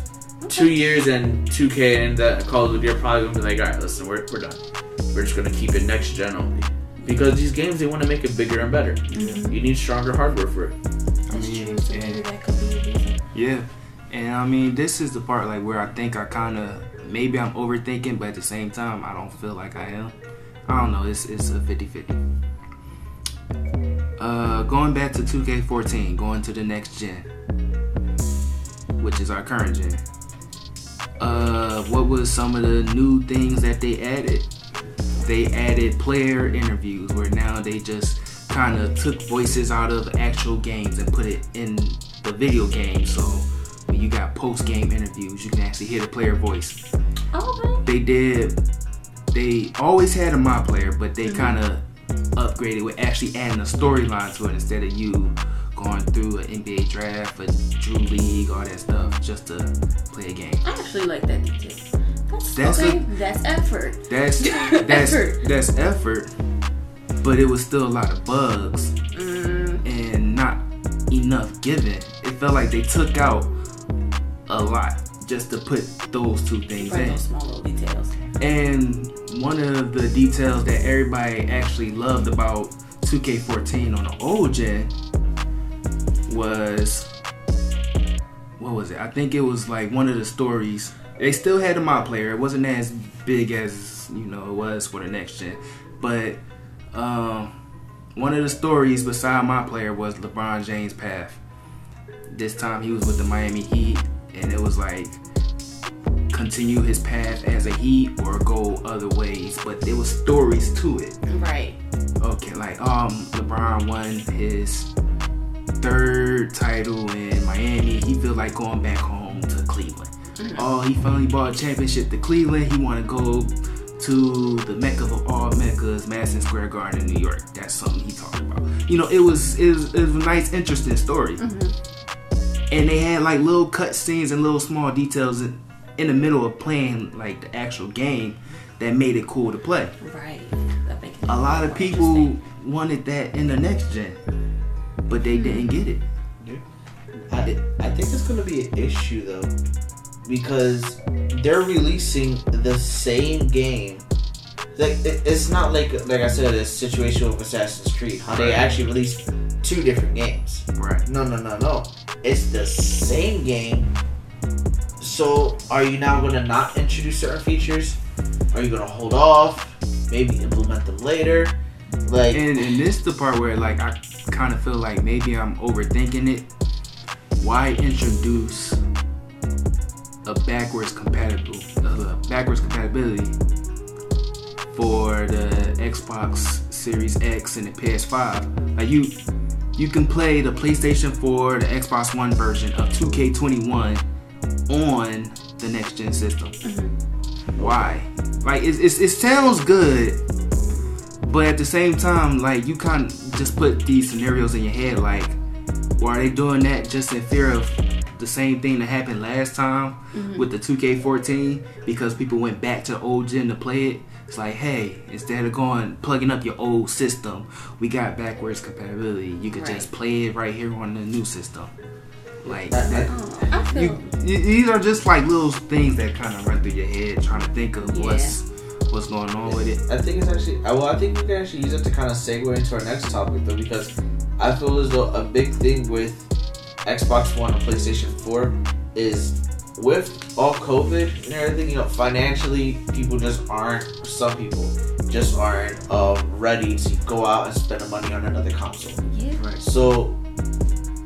Two years and 2K and the Call of Duty are probably gonna be like, all right, listen, we're, we're done. We're just gonna keep it next gen only because these games they want to make it bigger and better. Mm-hmm. You need stronger hardware for it.
Yeah, and I mean, this is the part like where I think I kind of maybe I'm overthinking, but at the same time, I don't feel like I am. I don't know. It's it's a 50-50. Uh, going back to 2K14, going to the next gen, which is our current gen. Uh, what was some of the new things that they added? They added player interviews, where now they just kind of took voices out of actual games and put it in the video game. So when you got post game interviews, you can actually hear the player voice
Oh,
they did they always had a mod player but they kind of upgraded with actually adding a storyline to it instead of you going through an nba draft a drew league all that stuff just to play a game
I actually like that detail. That's,
That's
okay.
a-
that's effort.
that's [laughs] that's
Effort.
that's effort but it was still a lot of bugs
Mm,
and not enough given it felt like they took out a lot just to put those two things
right,
in
those small little details.
And one of the details that everybody actually loved about 2K14 on the old gen was what was it? I think it was like one of the stories. They still had the mod player. It wasn't as big as you know it was for the next gen, but um, one of the stories beside my player was LeBron James' path. This time he was with the Miami Heat, and it was like continue his path as a Heat or go other ways. But there was stories to it.
Right.
Okay, like um, LeBron won his third title in Miami. He feel like going back home to Cleveland. Oh, he finally bought a championship to Cleveland. He want to go to the mecca of all meccas, Madison Square Garden in New York. That's something he talked about. You know, it was it was, it was a nice, interesting story. And they had like little cut scenes and little small details in, in the middle of playing like the actual game that made it cool to play
Right. That make
a lot of people wanted that in the next gen, but they hmm. didn't get it.
I, I think it's gonna be an issue though, because they're releasing the same game. Like it, it's not like like I said, a situation with Assassin's Creed, how they actually released two different games.
Right.
No, no, no, no. It's the same game. So are you now gonna not introduce certain features? Are you gonna hold off? Maybe implement them later? Like
And and this the part where like I kind of feel like maybe I'm overthinking it. Why introduce a backwards compatible uh, backwards compatibility for the Xbox Series X and the PS5? Like you you can play the PlayStation 4, the Xbox One version of 2K21 on the next gen system. Mm-hmm. Why? Like it, it, it sounds good, but at the same time, like you kind of just put these scenarios in your head, like, why are they doing that just in fear of the same thing that happened last time mm-hmm. with the 2K14 because people went back to old gen to play it. It's like, hey, instead of going plugging up your old system, we got backwards compatibility. You could just play it right here on the new system. Like
I- I-
that,
Oh,
you, you- these are just like little things that kind of run through your head, trying to think of
Yeah.
what's what's going on with it.
I think it's actually uh, well. I think we can actually use it to kind of segue into our next topic though, because I feel as though a big thing with Xbox One and PlayStation Four is with all COVID and everything. You know, financially, people just aren't. Some people just aren't uh, ready to go out and spend the money on another console.
Yeah.
Right.
So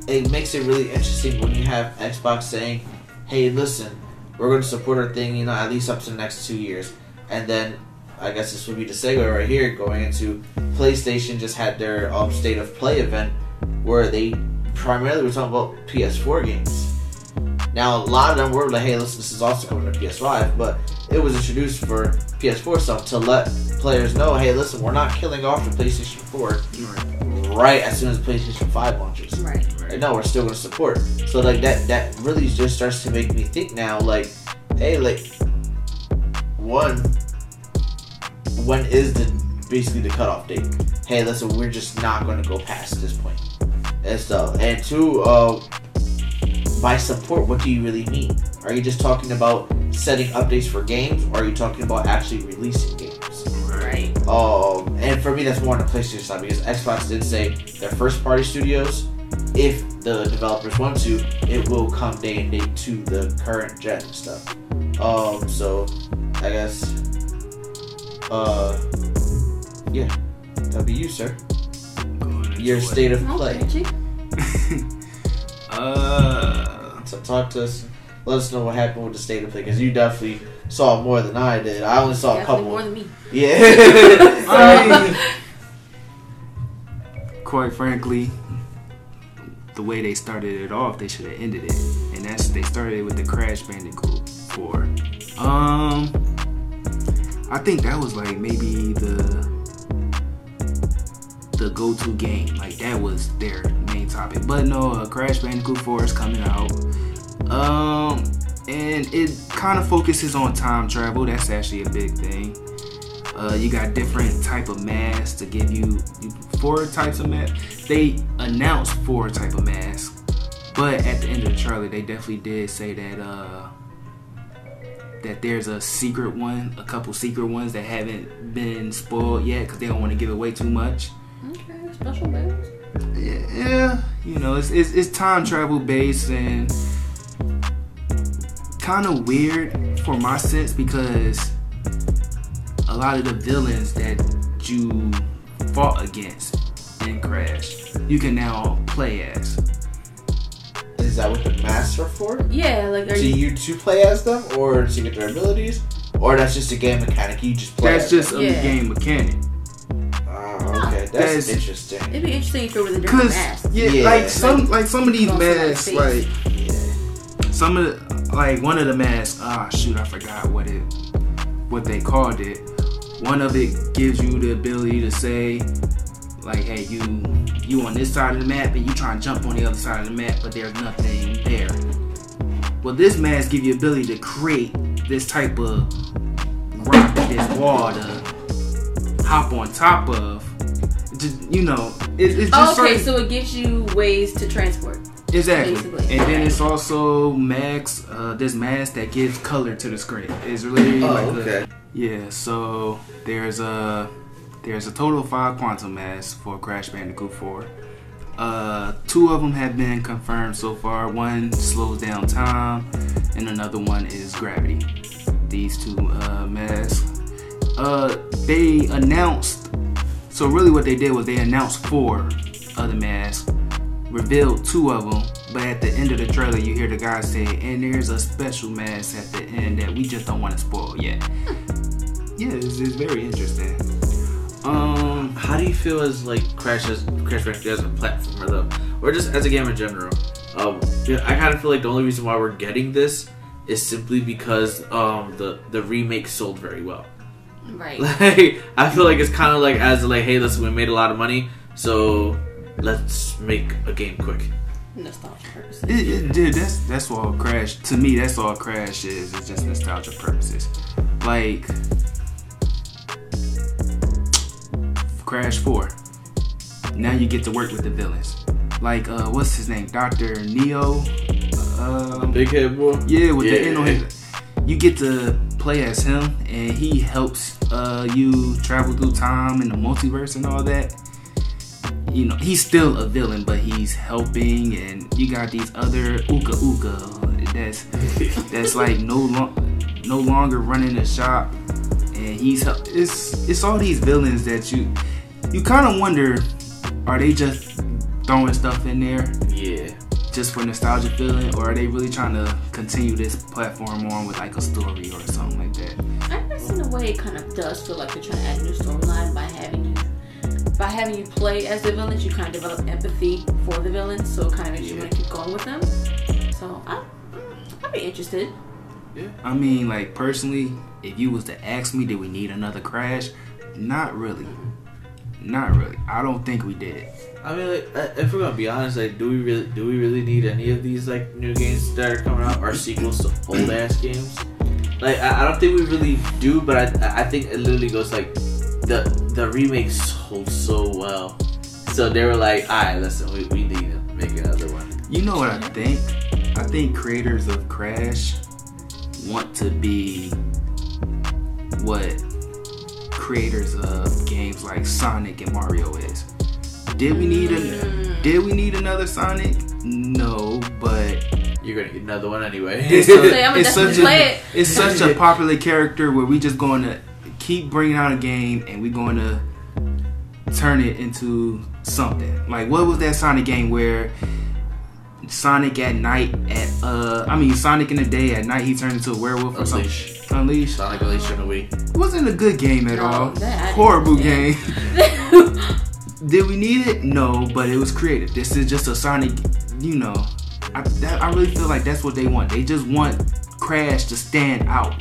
it makes it really interesting when you have Xbox saying, "Hey, listen, we're going to support our thing, you know, at least up to the next two years." And then I guess this would be the segue right here, going into PlayStation just had their um, state of play event where they primarily were talking about PS4 games. Now a lot of them were like, "Hey, listen, this is also coming to PS5," but it was introduced for PS4 stuff to let players know, "Hey, listen, we're not killing off the PlayStation 4
Right.
right as soon as PlayStation 5 launches."
Right.
Like, no, we're still gonna support. So like that that really just starts to make me think now, like, hey, like one, when is the basically the cutoff date? Hey, listen, we're just not gonna go past this point and stuff. And two, uh, by support, what do you really mean? Are you just talking about setting updates for games, or are you talking about actually releasing games?
Right.
Um, and for me, that's more on the PlayStation side because Xbox did say their first party studios, if the developers want to, it will come day and date to the current gen stuff. Um, so I guess, uh, yeah,
That'll be you, sir. Your state of play. [laughs]
Okay,
uh,
So talk to us. Let us know what happened with the state of play because you definitely saw more than I did. I only saw a couple.
more than me.
yeah. [laughs]
I mean, quite frankly, the way they started it off, they should have ended it, and that's they started it with the Crash Bandicoot 4. Um, I think that was like maybe the the go-to game, like that was their main topic. But no, uh, Crash Bandicoot 4 is coming out. Um, and it kind of focuses on time travel. That's actually a big thing. Uh, you got different type of masks to give you, four types of masks. They announced four type of masks, but at the end of the trailer, they definitely did say that uh, that there's a secret one, a couple secret ones that haven't been spoiled yet because they don't want to give away too much.
Okay, special moves.
Yeah, yeah, you know, it's it's, it's time travel based and kind of weird for my sense because a lot of the villains that you fought against in Crash, you can now play as.
Is that what the masks are for?
Yeah, like are
So
you?
you to play as them, or to get their abilities, or that's just a game mechanic? You just play.
That's
as
just a
Yeah.
game mechanic.
Them? Okay, that's
That's-
interesting.
It'd be interesting if it was a different
Cause
mask.
yeah,
Yeah.
like some like some of these
Also, like,
masks, like
Yeah.
some of the, like one of the masks ah shoot i forgot what it what they called it one of it gives you the ability to say like hey you you on this side of the map and you try and jump on the other side of the map but there's nothing there well this mask give you ability to create this type of rock this wall to hop on top of just you know it, it's just
okay,
certain-
so it gives you ways to transport.
Exactly.
Basically.
And then it's also max uh this mask that gives color to the screen. It's really
Oh,
like a-
okay.
yeah, so there's a there's a total of five quantum masks for Crash Bandicoot 4. Uh two of them have been confirmed so far. One slows down time and another one is gravity. These two uh masks. Uh they announced so really what they did was they announced four other masks revealed two of them, but at the end of the trailer, you hear the guy say, "And there's a special mask at the end that we just don't want to spoil yet." [laughs] yeah, it's, it's very interesting. Um,
How do you feel as like Crash as Crash Bandicoot as a platformer though, or just as a game in general? Um, I kind of feel like the only reason why we're getting this is simply because um the the remake sold very well.
Right. [laughs]
Like I feel like it's kind of like as like, hey, listen, we made a lot of money, so let's make a game quick.
Nostalgia purposes.
it, it, dude, that's that's all Crash. To me, that's all Crash is. It's just nostalgia purposes. Like Crash Four. Now you get to work with the villains. Like uh, what's his name? Doctor Neo. Um,
Big head boy.
Yeah, with the
Yeah.
end on his. You get to play as him, and he helps uh, you travel through time and the multiverse and all that. You know, he's still a villain, but he's helping, and you got these other Uka Uka that's that's like no long, no longer running the shop, and he's it's it's all these villains that you you kind of wonder, are they just throwing stuff in there
Yeah.
Just for nostalgia feeling, or are they really trying to continue this platform on with like a story or something like that?
I guess in a way it kind of does feel like they're trying to add a new storyline by having you by having you play as the villains. You kind of develop empathy for the villains, so it kind of makes you want to keep going with them. So I, mm, I'd be interested. Yeah.
I mean, like personally, if you was to ask me, did we need another Crash? Not really. Not really. I don't think we did.
I mean, like, uh, if we're gonna be honest, like, do we really, do we really need any of these like new games that are coming out or sequels to old ass games? Like, I, I don't think we really do, but I, I think it literally goes like, the the remakes sold so well, so they were like, alright, listen, we, we need to make another one.
You know what I think? I think creators of Crash want to be what creators of games like Sonic and Mario is. Did we need a did we need another Sonic? No, but
You're gonna get another one anyway.
it's, [laughs]
So
it's such a
it.
it's such a [laughs] popular character where we just going to keep bringing out a game and we going to turn it into something. Like what was that Sonic game where Sonic at night at uh I mean Sonic in the day at night he turned into a werewolf or something.
Unleash.
Unleash.
Sonic Unleashed on the Wii.
It wasn't a good game at
No,
all.
that I didn't
Horrible game.
understand. [laughs]
Did we need it? No, but it was creative. This is just a Sonic, you know. I, that, I really feel like that's what they want. They just want Crash to stand out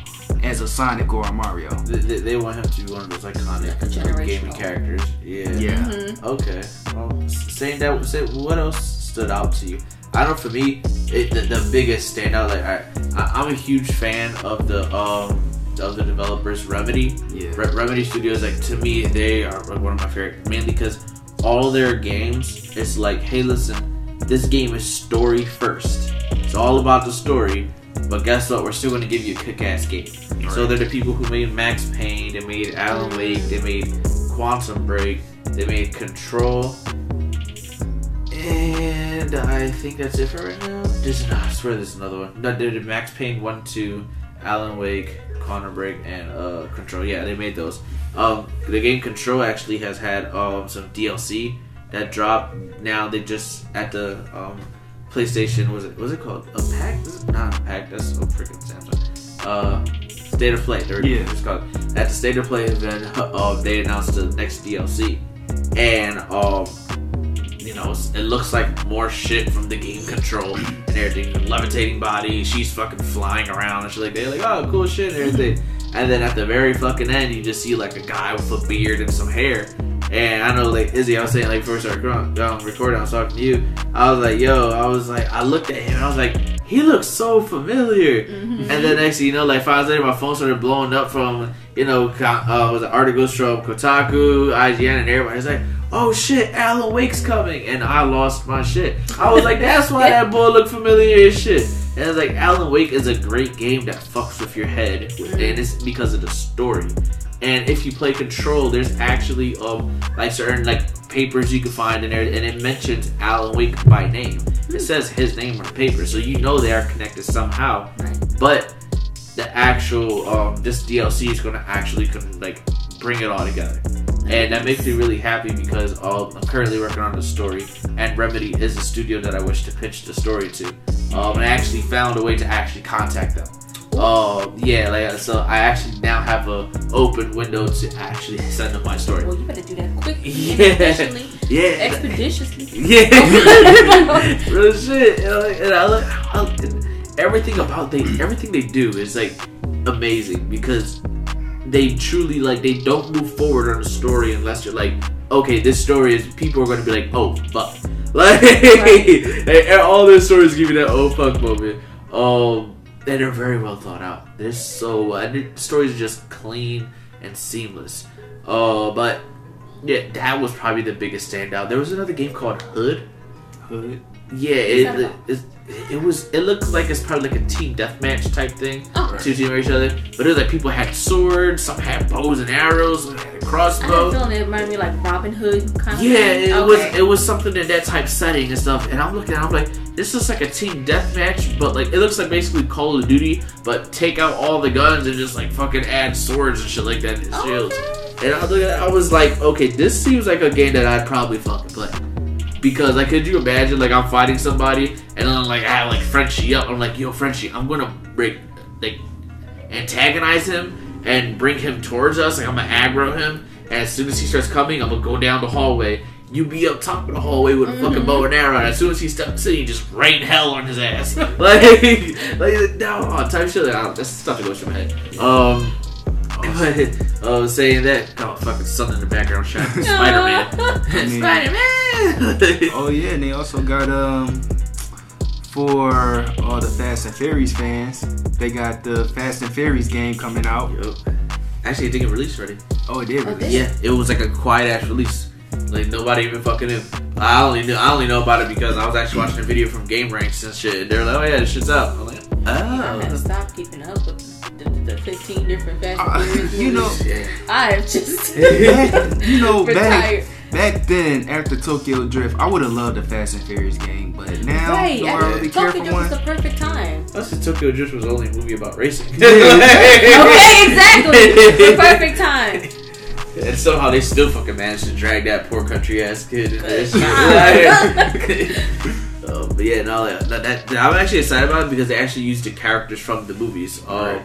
as a Sonic or a Mario.
They, they, they want him to be one of those iconic
Like
gaming characters. Yeah.
Yeah.
Mhm.
Okay. Well, s- saying that, say, what else stood out to you? I know for me, it, the, the biggest standout. Like I, I, I'm a huge fan of the um of the developers Remedy.
Yeah.
Re- Remedy Studios, like to me, they are like one of my favorite. Mainly because all their games, it's like, hey, listen, this game is story first. It's all about the story. But guess what? We're still going to give you a kick-ass game. So they're the people who made Max Payne, they made Alan Wake, they made Quantum Break, they made Control, and I think that's it for right now. There's, no, I swear there's another one. No, did Max Payne one, two, Alan Wake, Quantum Break, and uh, Control. Yeah, they made those. Um, the game Control actually has had um some DLC that dropped. Now they just at the um PlayStation was it was it called a pack? Is it not a pack? That's a freaking Samsung. Uh, State of Play. There
Yeah.
yeah. it's called. At the State of Play event, uh, [laughs] they announced the next DLC, and um, you know, it looks like more shit from the game control and everything. Levitating body, she's fucking flying around and she's like that. Like, oh, cool shit and everything. And then at the very fucking end, you just see like a guy with a beard and some hair. And I know, like Izzy, I was saying, like first I started um, recording, I was talking to you. I was like, yo, I was like, I looked at him and I was like, he looks so familiar.
Mm-hmm.
And then next thing you know, like five minutes later, my phone started blowing up from, you know, uh, was articles from Kotaku, IGN, and everybody's like, oh shit, Alan Wake's coming. And I lost my shit. I was like, that's why that boy looked familiar as shit. And it's like, Alan Wake is a great game that fucks with your head. And it's because of the story. And if you play Control, there's actually um like certain like papers you can find in there, and it mentions Alan Wake by name. It says his name on the paper, so you know they are connected somehow.
Right.
But the actual um this DLC is gonna actually like bring it all together, and that makes me really happy because um, I'm currently working on the story, and Remedy is a studio that I wish to pitch the story to. Um, and I actually found a way to actually contact them. Oh yeah, like so I actually now have a open window to actually [laughs] send them my story.
Well, you better do that quick, [laughs]
Yeah. Yeah,
expeditiously. [laughs]
yeah, real shit. And, like, and I look, I, and everything about they, everything they do is like amazing because they truly like they don't move forward on a story unless you're like, okay, this story is people are going to be like, oh fuck, [laughs] like and all their stories give you that oh fuck moment. Um, and they're very well thought out. They're so and the stories are just clean and seamless. Uh, but yeah, that was probably the biggest standout. There was another game called Hood.
Hood.
Yeah, it, it, it was. It looked like it's probably like a team deathmatch type thing.
Oh.
Two team each other, but it was like people had swords, some had bows and arrows, some had a
I had a feeling it reminded me like Robin Hood kind of.
Yeah,
thing.
it
okay.
was it was something in that type setting and stuff. And I'm looking, at I'm like, this looks like a team deathmatch, but like it looks like basically Call of Duty, but take out all the guns and just like fucking add swords and shit like that and shields.
Okay.
And I at I was like, okay, this seems like a game that I'd probably fucking play. Because like could you imagine like I'm fighting somebody and then like I have like Frenchie up. I'm like, yo, Frenchie, I'm gonna break like antagonize him and bring him towards us, like I'm gonna aggro him, and as soon as he starts coming, I'm gonna go down the hallway. You be up top of the hallway with a fucking bow and arrow, and as soon as he steps in, you just rain hell on his ass. [laughs] [laughs] like, like, no, type shit. Like, that's stuff that goes through my head. Um, [laughs] but uh, saying that, oh, fucking son in the background shouting [laughs] Spider Man, [laughs] Spider Man.
Oh yeah, and they also got um for all the Fast and Furious fans, they got the Fast and Furious game coming out.
Actually, I think it released already.
Oh, it did.
Oh,
release.
did
Yeah, it was like a quiet ass release. Like nobody even fucking knew. I only knew I only know about it because I was actually watching a video from GameRanx and shit. They're like, oh yeah, this shit's out. I'm like,
I had to
oh.
stop keeping up with the, the, the 15 different Fast
Uh, [laughs]
and Furious
you know- [laughs]
I have just [laughs]
you know, back
retired.
back then after Tokyo Drift, I would have loved the Fast and Furious game, but now
Right,
do I
I
really care
Tokyo
for
Drift was the perfect time.
Plus, the Tokyo Drift was the only a movie about racing.
Okay, exactly. the perfect time.
And somehow they still fucking managed to drag that poor country ass kid in this shit. Like, uh, but yeah, no, like, that, that, I'm actually excited about it because they actually used the characters from the movies. Um,
Right.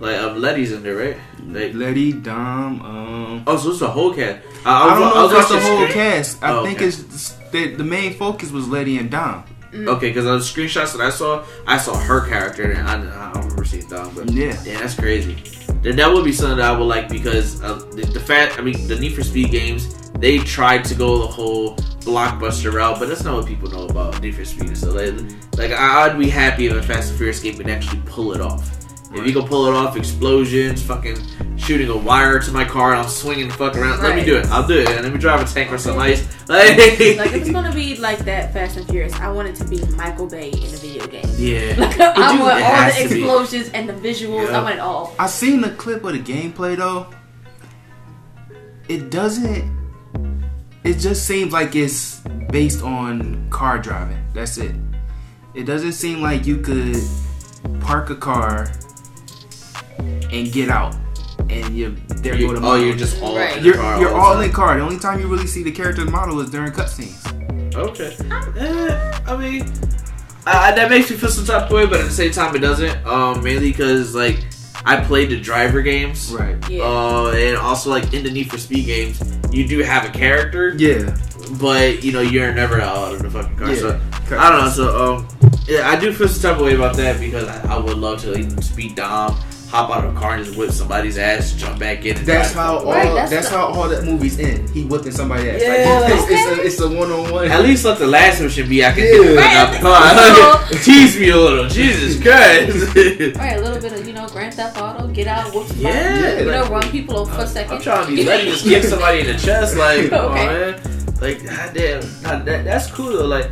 Like um, Letty's in there, right? Like,
Letty, Dom, um.
oh, so it's the whole cast. I,
I don't know if
was
it's the whole
screen-
cast. I
Oh,
think
okay.
it's the, the main focus was Letty and Dom.
Okay, because on the screenshots that I saw, I saw her character, and I, I don't remember seeing Dom, but
Yeah.
yeah, that's crazy. Then that would be something that I would like because uh, the, the fact, I mean, the Need for Speed games, they tried to go the whole blockbuster route, but that's not what people know about Need for Speed. So like, like I- I'd be happy if a Fast and Furious game could actually pull it off. If you can pull it off, explosions, fucking shooting a wire to my car, and I'm swinging the fuck around. Let me do it. I'll do it. And let me drive a tank or some ice. Like,
like [laughs] it's gonna be like that Fast and Furious, I want it to be Michael Bay in a video game.
yeah. [laughs]
Like I
do-
want all the explosions and the visuals.
Yeah.
I want it all.
I seen the clip of the gameplay though. It doesn't. It just seems like it's based on car driving. That's it. It doesn't seem like you could park a car and get out, and you there
You-
go the
oh,
model.
you're just all
Right.
in the
you're,
car
you're
the
all
time.
in car. The only time you really see the character's model is during cutscenes.
Okay. Eh, I mean, uh, that makes me feel some type of way, but at the same time, it doesn't. Um, mainly because like I played the driver games.
Right.
Yeah.
Uh, and also like in the Need for Speed games, you do have a character,
Yeah.
but you know you're never out of the fucking car.
Yeah.
So I don't know. So um, yeah, I do feel some type of way about that because I, I would love to like, speed Dom, hop out of a car and just whip somebody's ass, jump back in. And
That's how
the
all
fuck
Right,
away.
that's,
that's the-
how all that movie's end. He whipping somebody ass.
Yeah,
like, it's,
like-
it's, a, it's a one on one.
At least let the last one should be I can
Yeah.
get the fuck
Right,
out the
I.
Tease me a little, Jesus [laughs] Christ.
Right, a little bit of you know Grand Theft Auto, get out, whoop somebody,
Yeah,
you know, run people over for a second.
I'm trying to be ready to just kick somebody in the chest, like, [laughs] come on,
Okay.
man. Like, goddamn, nah, that, that's cool though. Like,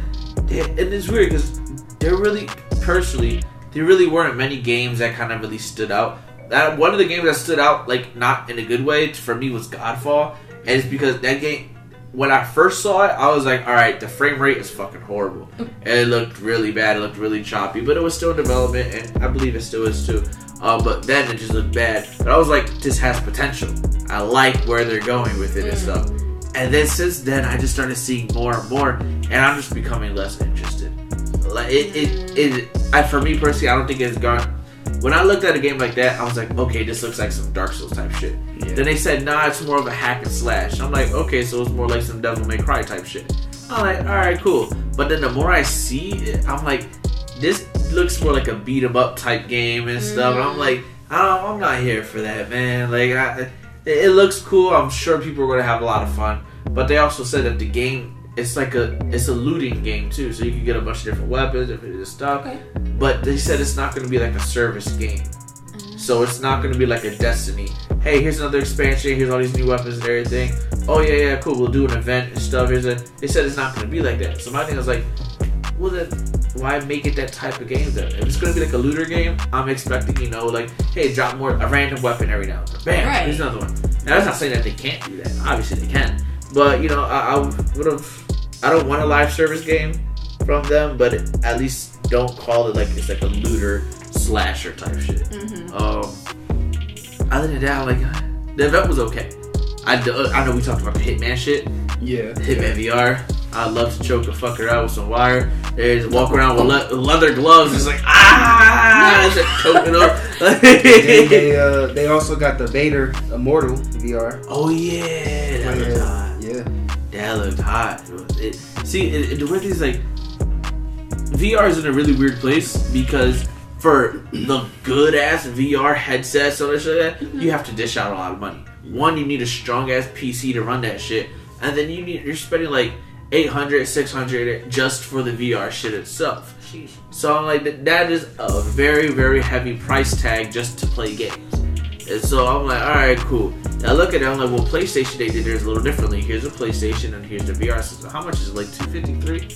they- and it's weird because they're really, personally, there really weren't many games that kind of really stood out. That one of the games that stood out, like, not in a good way for me, was Godfall, and it's because that game. When I first saw it, I was like, "All right, the frame rate is fucking horrible, [laughs] and it looked really bad. It looked really choppy, but it was still in development, and I believe it still is too. Uh, but then it just looked bad. But I was like, this has potential. I like where they're going with it and
Mm.
stuff. And then since then, I just started seeing more and more, and I'm just becoming less interested. Like it, it, it. I, for me personally, I don't think it's gone. When I looked at a game like that, I was like, okay, this looks like some Dark Souls type shit.
Yeah.
Then they said, nah, it's more of a hack and slash. I'm like, okay, so it's more like some Devil May Cry type shit. I'm like, all right, cool. But then the more I see it, I'm like, this looks more like a beat 'em up type game and stuff. And I'm mm-hmm. like, I don't, I'm not here for that, man. Like, I, it, it looks cool. I'm sure people are gonna have a lot of fun. But they also said that the game, it's like a, it's a looting game too. So you can get a bunch of different weapons, different stuff.
Okay.
But they said it's not gonna be like a service game. Mm. So it's not gonna be like a Destiny. Hey, here's another expansion. Here's all these new weapons and everything. Oh yeah, yeah, cool. We'll do an event and stuff. Here's a. They said it's not gonna be like that. So my thing is like, well then, why make it that type of game then? If it's gonna be like a looter game, I'm expecting you know like, hey, drop more a random weapon every now and then. Bam,
Right.
here's another one. Now that's not saying that they can't do that. Obviously they can. But you know, I, I would have. I don't want a live service game from them, but at least don't call it like it's like a looter slasher type shit.
Mm-hmm.
Um, other than that, like the event was okay. I, do- I know we talked about the Hitman shit,
Yeah.
Hitman VR. I love to choke a fucker out with some wire. There's walk around with le- leather gloves. It's like ah, just choking up.
they, they, [laughs] uh, they also got the Vader Immortal VR.
oh yeah, that looked hot.
Yeah.
That looked hot. It, see, it, it, the weird thing is like VR is in a really weird place because for the good ass VR headsets and shit like that, you mm-hmm. have to dish out a lot of money. One, you need a strong ass PC to run that shit, and then you need you're spending like 800 600 just for the VR shit itself. So I'm like, that is a very, very heavy price tag just to play games. And so I'm like, all right, cool. Now I look at it, I'm like, well, PlayStation they did theirs a little differently. Here's a PlayStation and here's the VR system. How much is it? Like 253?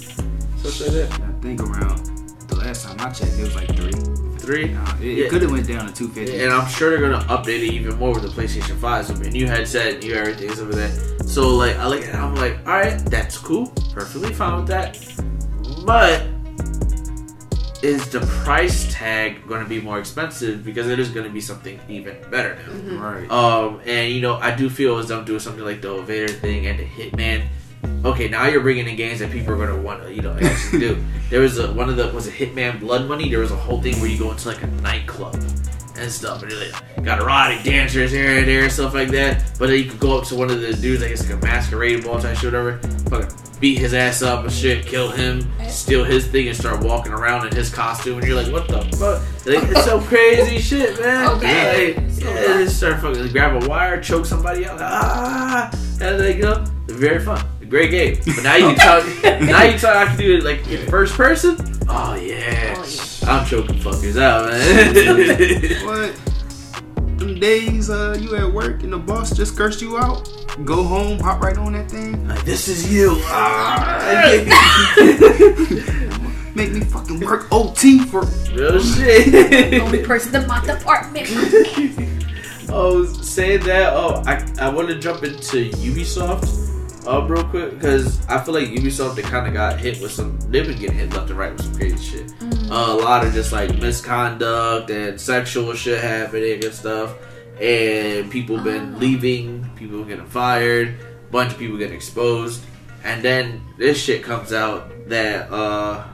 Something like that.
I think around the last time I checked, it was like three.
Three?
Uh, it
Yeah.
could have went down to two fifty.
And I'm sure they're gonna update it even more with the PlayStation 5. So a new headset, new everything, stuff like that. So like I look at it, I'm like, alright, that's cool. Perfectly fine with that. But is the price tag going to be more expensive because it is going to be something even better now.
Mm-hmm.
Right.
Um, and you know, I do feel as though I'm doing something like the Vader thing and the Hitman. Okay, now you're bringing in games that people are gonna want to, you know, actually do. [laughs] There was a one of the was a Hitman Blood Money. There was a whole thing where you go into like a nightclub and stuff, and like, got erotic dancers here and there, and stuff like that. But then you could go up to one of the dudes, I guess like a masquerade ball type shit, whatever. Fucking beat his ass up and shit, kill him, steal his thing, and start walking around in his costume, and you're like, what the fuck? Like, it's so crazy [laughs] shit, man.
Okay.
Like, yeah, just start fucking grab a wire, choke somebody out, ah, and like, you know, very fun, great game. But now you [laughs] can talk, now you talk, I can do it like in first person. Oh yeah,
Oh,
I'm choking fuckers out, man. [laughs]
What? Them days uh, you at work and the boss just cursed you out. Go home, hop right on that thing.
like, this is you. Ah. [laughs]
Make me fucking work OT for.
Real shit.
Only person in my department.
oh, saying that, oh, I, I want to jump into Ubisoft uh, real quick because I feel like Ubisoft they kind of got hit with some. They've been getting hit left and right with some crazy shit. Uh, a lot of just like misconduct and sexual shit happening and stuff, and people been
Oh.
leaving, people getting fired, bunch of people getting exposed, and then this shit comes out that uh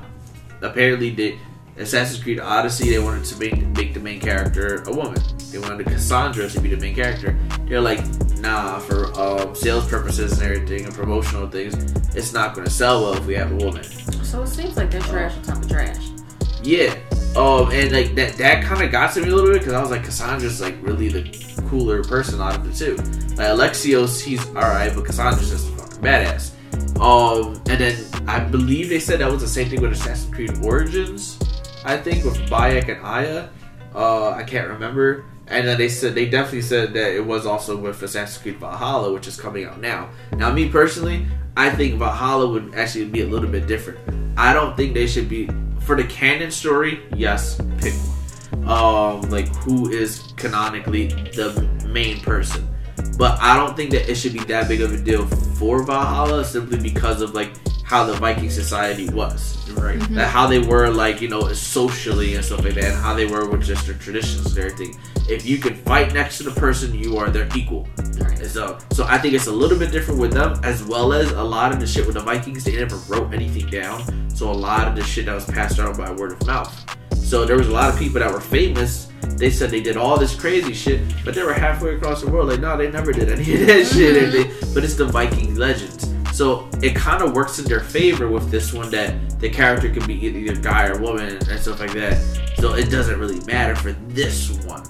apparently they Assassin's Creed Odyssey they wanted to make make the main character a woman. They wanted Kassandra to be the main character. They're like, nah, for um, sales purposes and everything and promotional things, it's not going to sell well if we have a woman.
so it seems like they're trash on top of trash.
Yeah. Um, and like that that kind of got to me a little bit because I was like, Kassandra's like really the cooler person out of the two. Like Alexios, he's all right, but Kassandra's just fucking badass. Um, and then I believe they said that was the same thing with Assassin's Creed Origins. I think with Bayek and Aya. Uh, I can't remember. And then they said they definitely said that it was also with Assassin's Creed Valhalla, which is coming out now. Now, me personally, I think Valhalla would actually be a little bit different. I don't think they should be for the canon story. Yes, pick one. Um, like who is canonically the main person, but I don't think that it should be that big of a deal for Valhalla simply because of like how the Viking society was
Right. Mm-hmm.
that how they were like you know socially and stuff like that and how they were with just their traditions and everything. If you can fight next to the person you are their equal.
Right.
so so i think it's a little bit different with them as well as a lot of the shit with the vikings they never wrote anything down. So a lot of the shit that was passed on by word of mouth. So there was a lot of people that were famous they said they did all this crazy shit but they were halfway across the world like no they never did any of that [laughs] shit mm-hmm. and they- but it's the viking legends so it kind of works in their favor with this one that the character could be either guy or woman and stuff like that. So it doesn't really matter for this one.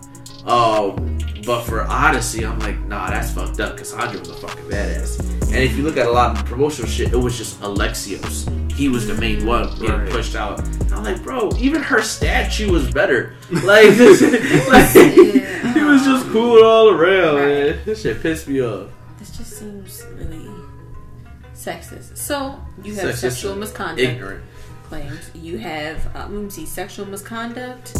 Um, but for Odyssey, I'm like, nah, that's fucked up. Kassandra was a fucking badass. And if you look at a lot of promotional shit, it was just Alexios. He was the main one getting
Right.
pushed out. And I'm like, bro, even her statue was better. [laughs] Like, this, [laughs] like
Yeah.
he was just cool all around.
Right.
Man. This shit pissed me off.
This just seems really sexist. So you have
Sexist
sexual misconduct
Ignorant.
claims. You have um, let me see, sexual misconduct.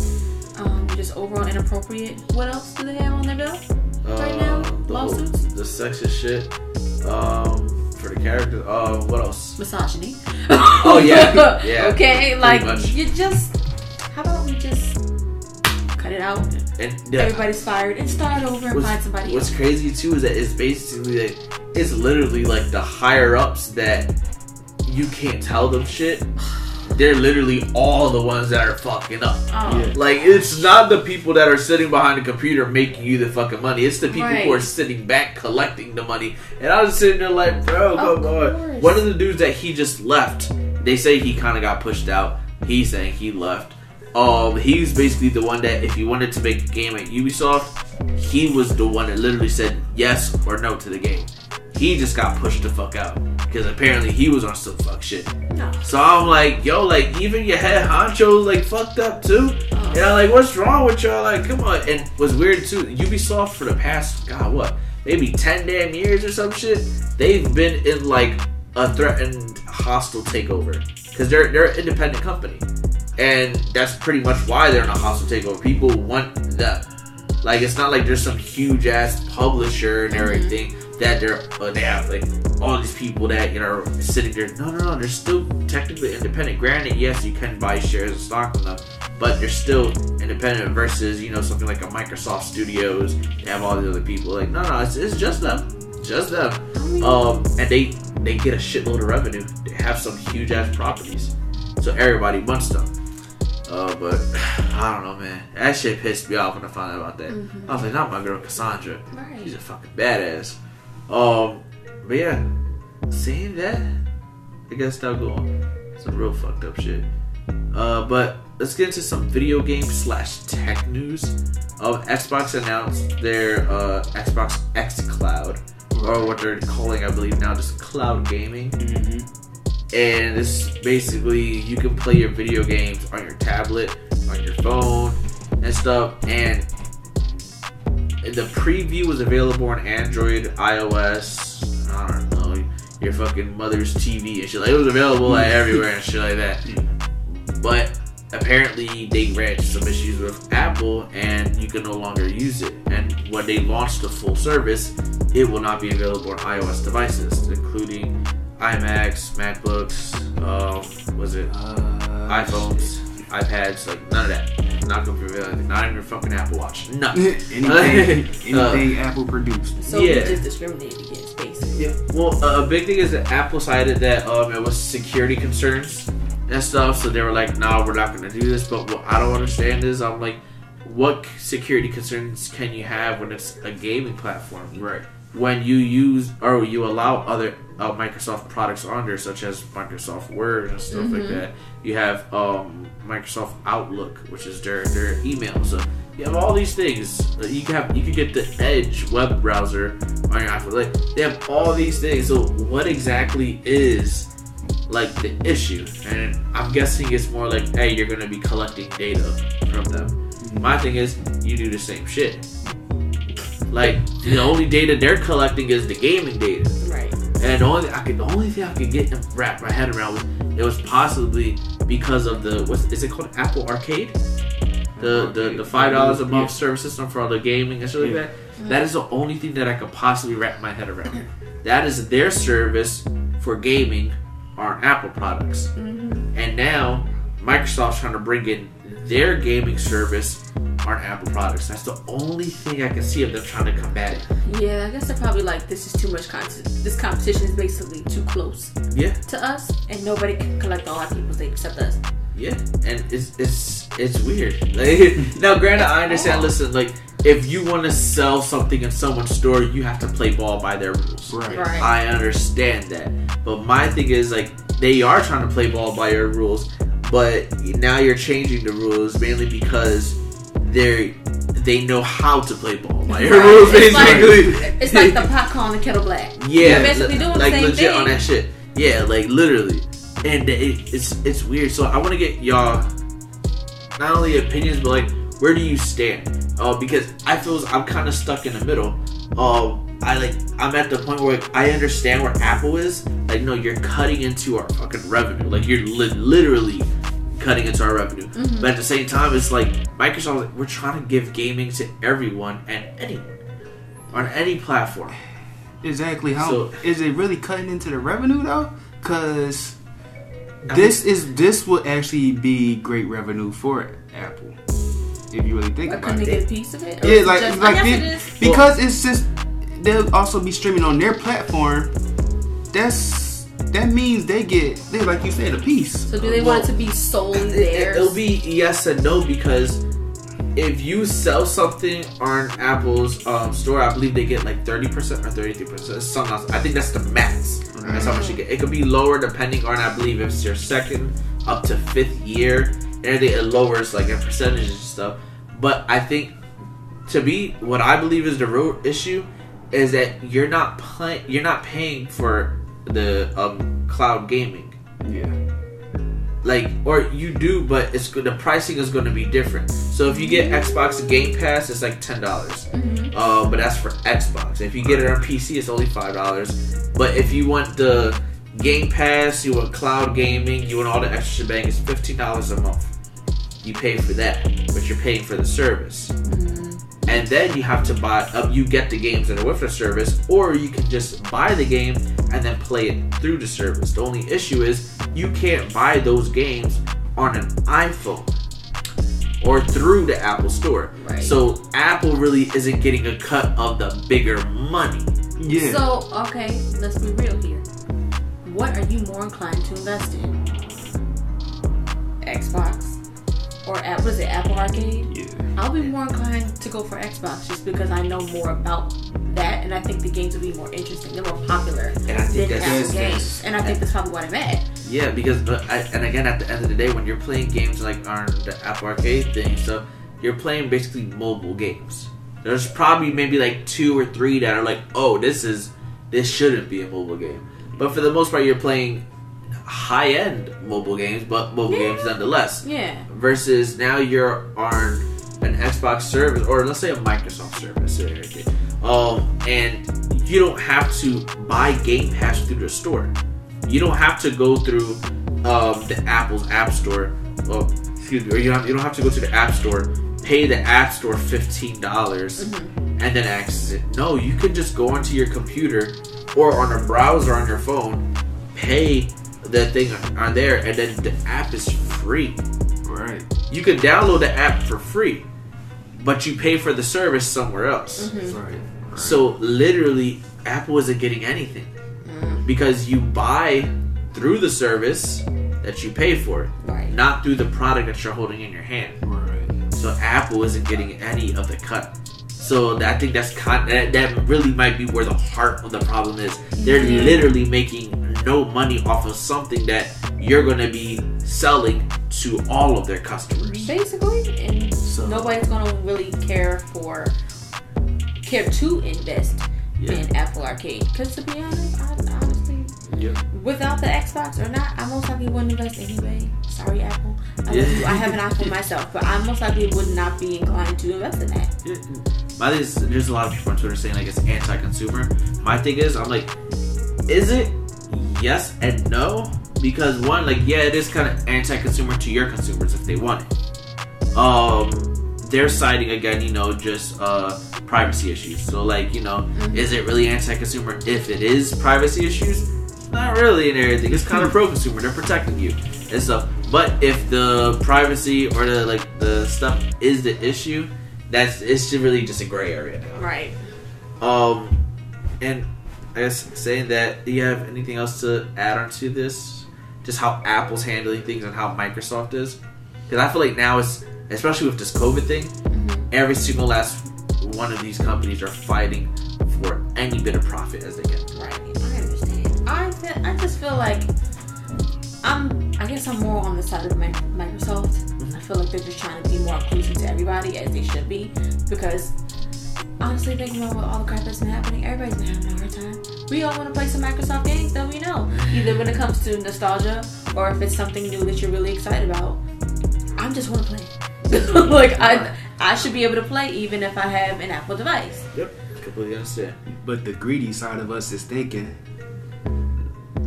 Um, just overall inappropriate. What else do they have on their bill? Right now,
Um, the, whole-
lawsuits?
the sexist shit. Um, for the character. Uh, what else?
Misogyny.
Oh, yeah. [laughs] Yeah.
okay, like you just. How about we just cut it out?
And the,
Everybody's fired and start over and find somebody else.
what's
else.
crazy too is that it's basically like it's literally like the higher ups that you can't tell them shit. They're literally all the ones that are fucking up.
Oh,
Yeah.
Like it's not the people that are sitting behind the computer making you the fucking money. It's the people who are sitting back collecting the money. And I was sitting there like, bro,
Of
come on.
course.
One of the dudes that he just left, they say he kind of got pushed out. He's saying he left. Um, he's basically the one that if you wanted to make a game at Ubisoft, he was the one that literally said yes or no to the game. He just got pushed the fuck out because apparently he was on some fuck shit.
no.
So I'm like, yo, like even your head honcho's like fucked up too.
Oh.
Yeah, like what's wrong with y'all? Like, come on. And what's weird too, Ubisoft for the past God what, maybe ten damn years or some shit, they've been in like a threatened hostile takeover because they're they're an independent company, and that's pretty much why they're in a hostile takeover. People want them. Like it's not like there's some huge ass publisher and
Mhm.
everything. that they're uh, they have like all these people that you know are sitting there. No, no, no. They're still technically independent. Granted, yes, you can buy shares of stock in them, but they're still independent. Versus you know something like a Microsoft Studios. They have all these other people. Like no, no, it's, it's just them, just them. Um, and they they get a shitload of revenue. They have some huge ass properties, so everybody wants them. Uh, but [sighs] I don't know, man. That shit pissed me off when I found out about that. I was like, not my girl Kassandra.
Right.
She's a fucking badass. Um, but yeah, seeing that, I guess that'll go on. Some real fucked up shit. Uh, but let's get into some video game slash tech news. Uh, Xbox announced their uh, Xbox xCloud, or what they're calling, I believe now, just cloud gaming.
hmm
And this basically you can play your video games on your tablet, on your phone, and stuff. And the preview was available on Android, iOS, I don't know, your fucking mother's TV and shit. Like it was available like [laughs] everywhere and shit like that. But apparently they ran into some issues with Apple and you can no longer use it. And when they launched the full service, it will not be available on iOS devices, including iMacs, MacBooks, um, was it
Uh,
iPhones, iPads, like none of that. Not gonna be available. Not even your fucking Apple Watch. Nothing. [laughs]
anything, [laughs]
Uh,
Apple produced.
So
Yeah.
we just discriminated against, basically.
Yeah. Well, uh, a big thing is that Apple cited that um, it was security concerns and stuff, so they were like, "No, we're not going to do this." But what I don't understand is, I'm like, what security concerns can you have when it's a gaming platform?
Right.
When you use or you allow other uh, Microsoft products on there, such as Microsoft Word and stuff like that. You have um, Microsoft Outlook, which is their their email. So you have all these things. Uh, You can have you can get the Edge web browser on your iPhone. Like they have all these things. So what exactly is like the issue? And I'm guessing it's more like, hey, you're gonna be collecting data from them. My thing is, you do the same shit. Like the only data they're collecting is the gaming data.
Right.
And the only I could, the only thing I could get and wrap my head around was it was possibly because of the what's is it called Apple Arcade? The the, the five dollars a month service system for all the gaming and shit like
Yeah.
that. That is the only thing that I could possibly wrap my head around. That is their service for gaming on Apple products. Mm-hmm. And now Microsoft's trying to bring in their gaming service aren't Apple products. That's the only thing I can see of them trying to combat it.
Yeah, I guess they're probably like, this is too much content. This competition is basically too close
Yeah.
to us, and nobody can collect all our people's data except us.
Yeah, and it's it's it's weird. [laughs] Like, now, granted, I understand. Oh. Listen, like if you want to sell something in someone's store, you have to play ball by their rules.
Right.
Right.
I understand that, but my thing is like they are trying to play ball by your rules, but now you're changing the rules mainly because they they know how to play ball your
Right.
rules.
It's like-
Basically,
It's like the pot calling the kettle black. [laughs]
yeah,
They're basically doing the
like
same
legit
thing.
on that shit. Yeah, like literally, and it, it's it's weird. So I want to get y'all not only opinions, but like where do you stand? Uh, because I feel I'm kind of stuck in the middle. Um, I like I'm at the point where like, I understand where Apple is. Like, no, you're cutting into our fucking revenue. Like you're li- literally cutting into our revenue.
Mm-hmm.
But at the same time, it's like Microsoft. Like, we're trying to give gaming to everyone and anyone on any platform.
Exactly. How
So-
is it really cutting into the revenue though? Because this is this will actually be great revenue for Apple if you really think about
couldn't they
it.
get a piece of it?
Yeah, like
just-
like
guess
be-
it is.
because it's just they'll also be streaming on their platform. That's that means they get they like you said a piece.
So do they want it to be solely
It, it'll be yes and no because if you sell something on Apple's um, store, I believe they get like thirty percent or thirty three percent. Something else. I think that's the max. That's how much you get. It could be lower depending on I believe if it's your second up to fifth year, and it lowers like in percentages and stuff. But I think to me, what I believe is the real issue is that you're not playing, you're not paying for the um, cloud gaming.
Yeah.
like or you do but it's the pricing is going to be different. So if you get xbox game pass it's like $10. Uh, but that's for xbox. If you get it on pc it's only $5 but if you want the game pass you want cloud gaming you want all the extra shebang it's $15 a month. You pay for that but you're paying for the service and and then you have to buy. Uh, you get the games that are with the service, or you can just buy the game and then play it through the service. The only issue is you can't buy those games on an iPhone or through the Apple Store.
Right.
So Apple really isn't getting a cut of the bigger money.
Yeah.
So, okay, let's be real here. What are you more inclined to invest in? Xbox or App? What is it? Apple Arcade?
yeah.
I'll be more inclined to go for Xbox just because I know more about that, and I think the games will be more interesting. They're more popular
And I think
than
that's
Apple games, and I think that's probably what I'm at.
Yeah, because but I, and again at the end of the day, when you're playing games like on the Apple Arcade thing, so you're playing basically mobile games. There's probably maybe like two or three that are like, oh, this is this shouldn't be a mobile game. But for the most part, you're playing high end mobile games, but mobile
Yeah.
games nonetheless.
Yeah.
Versus now you're on an Xbox service or let's say a Microsoft service, okay, um, and you don't have to buy Game Pass through the store. You don't have to go through um, the Apple's App Store. Well, excuse me, or you don't, you don't have to go to the App Store, pay the App Store fifteen dollars, and then access it. No, you can just go onto your computer or on a browser on your phone, pay the thing on there, and then the app is free.
Right.
You can download the app for free, but you pay for the service somewhere else. Mm-hmm.
Right. right.
So literally, Apple isn't getting anything mm. because you buy through the service that you pay for,
Right.
not through the product that you're holding in your hand.
Right.
So Apple isn't getting any of the cut. So I think that's con- that, that really might be where the heart of the problem is. They're
Yeah.
literally making no money off of something that you're going to be selling to all of their customers.
Basically, and
So-
nobody's gonna really care for care to invest
Yeah.
in Apple Arcade. Because to be honest, I, honestly,
Yeah.
without the Xbox or not, I most likely wouldn't invest anyway. Sorry, Apple. I,
Yeah.
I have an iPhone [laughs] myself, but I most likely would not be inclined to invest in that.
Yeah. My thing is, there's a lot of people on Twitter saying like it's anti-consumer. My thing is, I'm like, is it? Yes and no. Because one, like, yeah, it is kind of anti-consumer to your consumers if they want it. Um, they're citing again, you know, just uh privacy issues. So like, you know, is it really anti-consumer if it is privacy issues? Not really, and everything. It's kind of [laughs] pro-consumer. They're protecting you and stuff. But if the privacy or the like the stuff is the issue, that's it's really just a gray area now.
Right.
Um, and I guess saying that, do you have anything else to add on to this? Just how Apple's handling things and how Microsoft is? Because I feel like now it's, especially with this COVID thing, mm-hmm. every single last one of these companies are fighting for any bit of profit as they can.
Right. I understand. I feel, I just feel like I'm. I guess I'm more on the side of Mi- Microsoft. I feel like they're just trying to be more inclusive to everybody as they should be because. Honestly, thinking about all the crap that's been happening, everybody's been having a hard time. We all want to play some Microsoft games that we know, either when it comes to nostalgia or if it's something new that you're really excited about. I just want to play. [laughs] like I, I should be able to play even if I have an Apple device.
Yep, completely understand.
But the greedy side of us is thinking,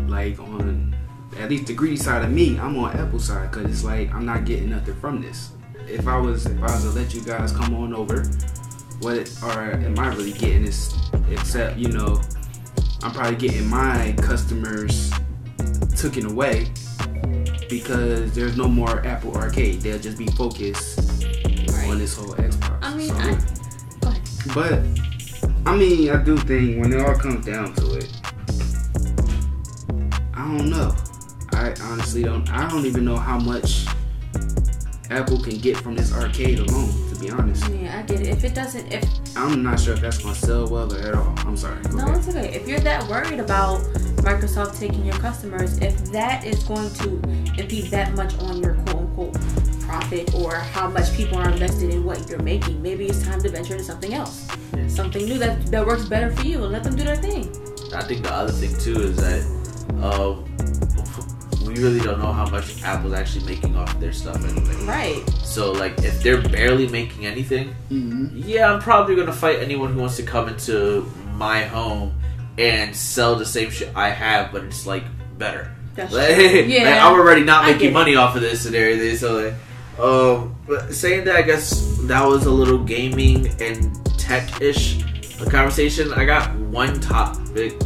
like on at least the greedy side of me, I'm on Apple side because it's like I'm not getting nothing from this. If I was if I was to let you guys come on over, what or am I really getting this? Except you know, I'm probably getting my customers taken away because there's no more Apple Arcade. They'll just be focused on this whole Xbox.
I mean,
So-
I,
but I mean, I do think when it all comes down to it, I don't know. I honestly don't. I don't even know how much Apple can get from this arcade alone. To be honest,
Yeah, I get it. If it doesn't, if
I'm not sure if that's gonna sell well or at all. I'm sorry. Go
no,
ahead.
it's okay. If you're that worried about Microsoft taking your customers, if that is going to impede that much on your quote unquote profit or how much people are invested in what you're making, maybe it's time to venture into something else, something new that that works better for you, and let them do their thing.
I think the other thing too is that um, we really don't know how much Apple's actually making off their stuff anyway.
Right.
So like, if they're barely making anything, yeah, I'm probably gonna fight anyone who wants to come into my home and sell the same shit I have, but it's like better.
That's
Like,
true. [laughs]
like,
Yeah.
I'm already not
I get
making
it.
money off of this and everything. So like, um, but saying that, I guess that was a little gaming and tech-ish conversation, I got one topic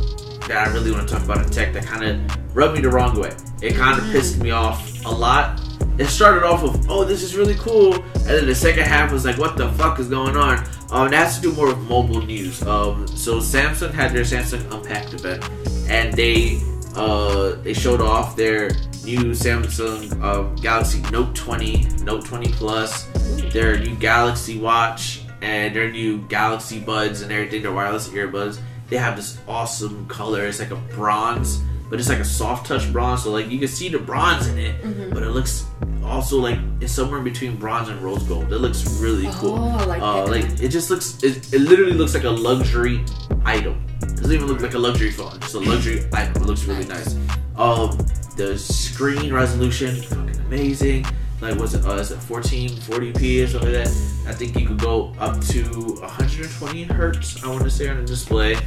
that I really want to talk about in tech that kind of rubbed me the wrong way. It kind of pissed me off a lot. It started off with, oh, this is really cool, and then the second half was like, what the fuck is going on? Um, it has to do more with mobile news. Um, so Samsung had their Samsung Unpacked event, and they uh, they showed off their new Samsung uh, Galaxy Note 20, Note 20 Plus, their new Galaxy Watch, and their new Galaxy Buds and everything, their wireless earbuds. They have this awesome color. It's like a bronze, but it's like a soft touch bronze. So like you can see the bronze in it, but it looks also like it's somewhere between bronze and rose gold. It looks really cool.
Oh, I like
uh, like it just looks. It, it literally looks like a luxury item. It doesn't even look like a luxury phone. Just a luxury item. It looks really nice. Um, the screen resolution, fucking amazing. Like was it? Uh, is it 1440p or something like that? I think you could go up to 120 hertz. I want to say on the display.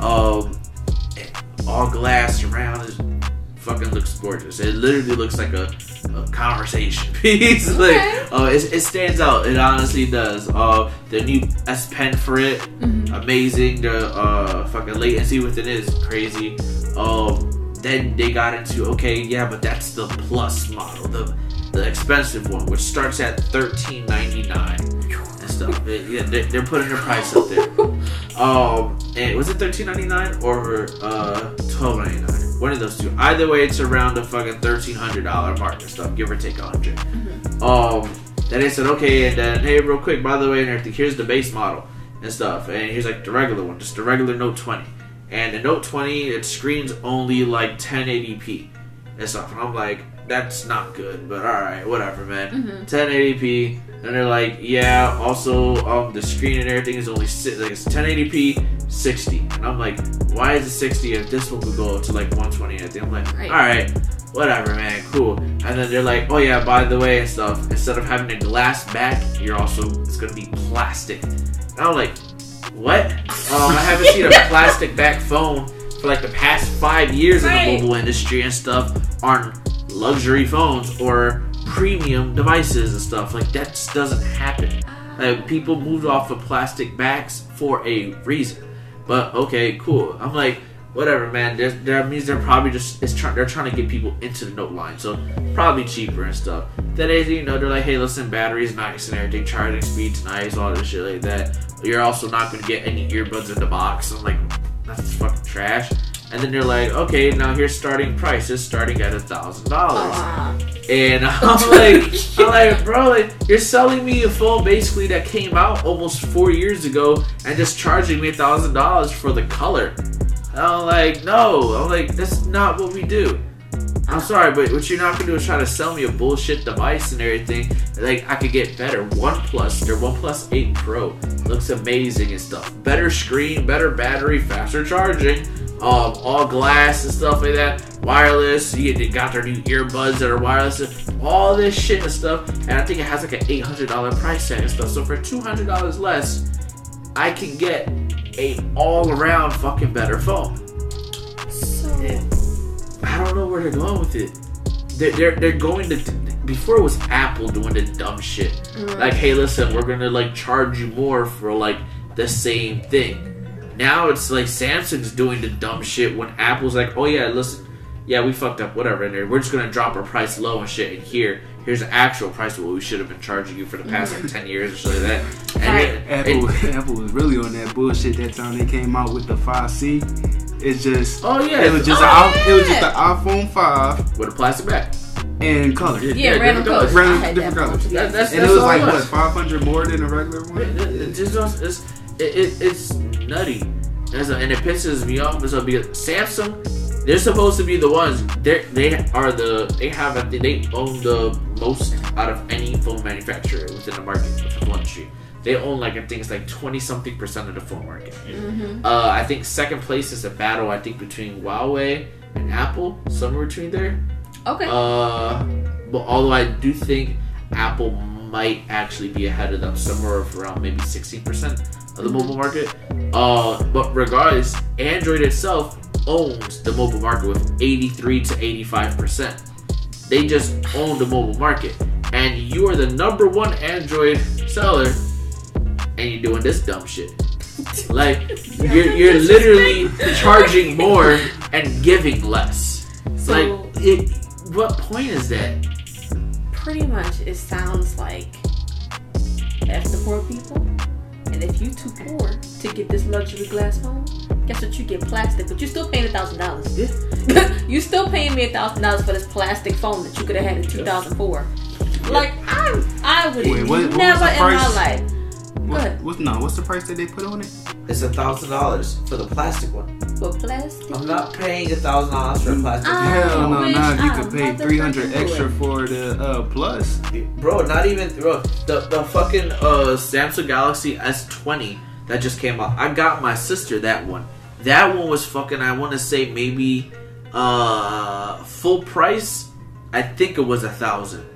Um, all glass around is fucking looks gorgeous. It literally looks like a, a conversation [laughs] piece.
Okay.
like, uh, it, it stands out. It honestly does. Uh, the new S Pen for it, amazing. The uh, fucking latency with it is crazy. Um, then they got into okay, yeah, but that's the plus model, the the expensive one, which starts at thirteen ninety nine stuff. It- yeah, they, they're putting their price up there. [laughs] Um, and was it thirteen ninety nine or uh twelve ninety nine? One of those two. Either way, it's around the fucking thirteen hundred dollar mark and stuff, give or take a 100 Um, then they said okay, and then hey, real quick, by the way, and everything. Here's the base model and stuff, and here's like the regular one, just the regular Note twenty. And the Note twenty, it screens only like 1080p and stuff, and I'm like, that's not good, but all right, whatever, man. 1080p, and they're like, yeah. Also, um, the screen and everything is only si- like it's 1080p, 60, and I'm like, why is it 60 if this one could go to like 120 and everything? I'm like,
Right.
all right, whatever, man, cool. And then they're like, oh yeah, by the way, and stuff. Instead of having a glass back, you're also it's gonna be plastic. And I'm like, what? Um, I haven't seen a [laughs] plastic back phone for like the past five years in the mobile industry and stuff on luxury phones or premium devices and stuff. Like that just doesn't happen. Like people moved off of plastic backs for a reason. But okay, cool. I'm like, whatever, man. There's, that means they're probably just it's trying. They're trying to get people into the Note line, so probably cheaper and stuff. Then they, you know, they're like, hey, listen, battery's nice and everything, charging speed's nice, all this shit like that. You're also not gonna get any earbuds in the box. I'm like, that's fucking trash. And then they're like, okay, now here's starting prices, starting at a thousand dollars. And I'm [laughs] like, I'm like, bro, like, you're selling me a phone basically that came out almost four years ago and just charging me a thousand dollars for the color. And I'm like, no, I'm like, that's not what we do. I'm sorry, but what you're not gonna do is try to sell me a bullshit device and everything. Like I could get better. OnePlus, their OnePlus 8 Pro looks amazing and stuff. Better screen, better battery, faster charging, um, all glass and stuff like that. Wireless. You they got their new earbuds that are wireless. All this shit and stuff. And I think it has like an $800 price tag and stuff. So for $200 less, I can get a all-around fucking better phone.
So
I don't know where they're going with it. They're, they're, they're going to before it was Apple doing the dumb shit. Like, hey, listen, we're gonna like charge you more for like the same thing. Now it's like Samsung's doing the dumb shit when Apple's like, oh yeah, listen, yeah, we fucked up, whatever. And we're just gonna drop our price low and shit. And here, here's the actual price of what we should have been charging you for the past like ten years or so like that. And,
Right.
it-
Apple,
it- [laughs]
Apple was really on that bullshit that time they came out with the 5C. It's just,
oh yeah,
it was just,
Oh,
a, it was just the iPhone 5
with a plastic back.
and color.
Yeah,
yeah,
different
random
colors.
colors.
Random- different
that
colors.
That- that's-
And it was like,
it
what, 500 more than a regular one?
It, it, it just it's, it, it, it's nutty, and, so, and it pisses me off. So because Samsung, they're supposed to be the ones. They they are the they have a, they own the most out of any phone manufacturer within the market within the industry. They own like I think it's like twenty something percent of the phone market. Uh, I think second place is a battle. I think between Huawei and Apple, somewhere between there.
Okay.
Uh, but although I do think Apple might actually be ahead of them, somewhere around maybe sixty percent of the mobile market. Uh, but regardless, Android itself owns the mobile market with eighty-three to eighty-five percent. They just own the mobile market, and you are the number one Android seller, and you're doing this dumb shit. Like [laughs] you're you're literally charging more and giving less.
So
Like it. What point is that?
pretty much, it sounds like F the poor people. And if you're too poor to get this luxury glass phone, guess what? You get plastic, but you're still paying a thousand dollars.
Yeah. [laughs]
You still paying me a thousand dollars for this plastic phone that you could have had in 2004. Like I, I would
Wait, what- what
never
the
in my life.
What,
ahead.
what's no? What's the price that they put on it?
It's a thousand dollars for the plastic one.
For plastic.
I'm not paying a thousand dollars for a plastic.
I
Hell no,
wish
nah. You
I
could pay three hundred extra for the uh, plus.
Bro, not even bro.
The the fucking uh Samsung Galaxy S20 that just came out. I got my sister that one. That one was fucking. I want to say maybe uh full price. I think it was a thousand,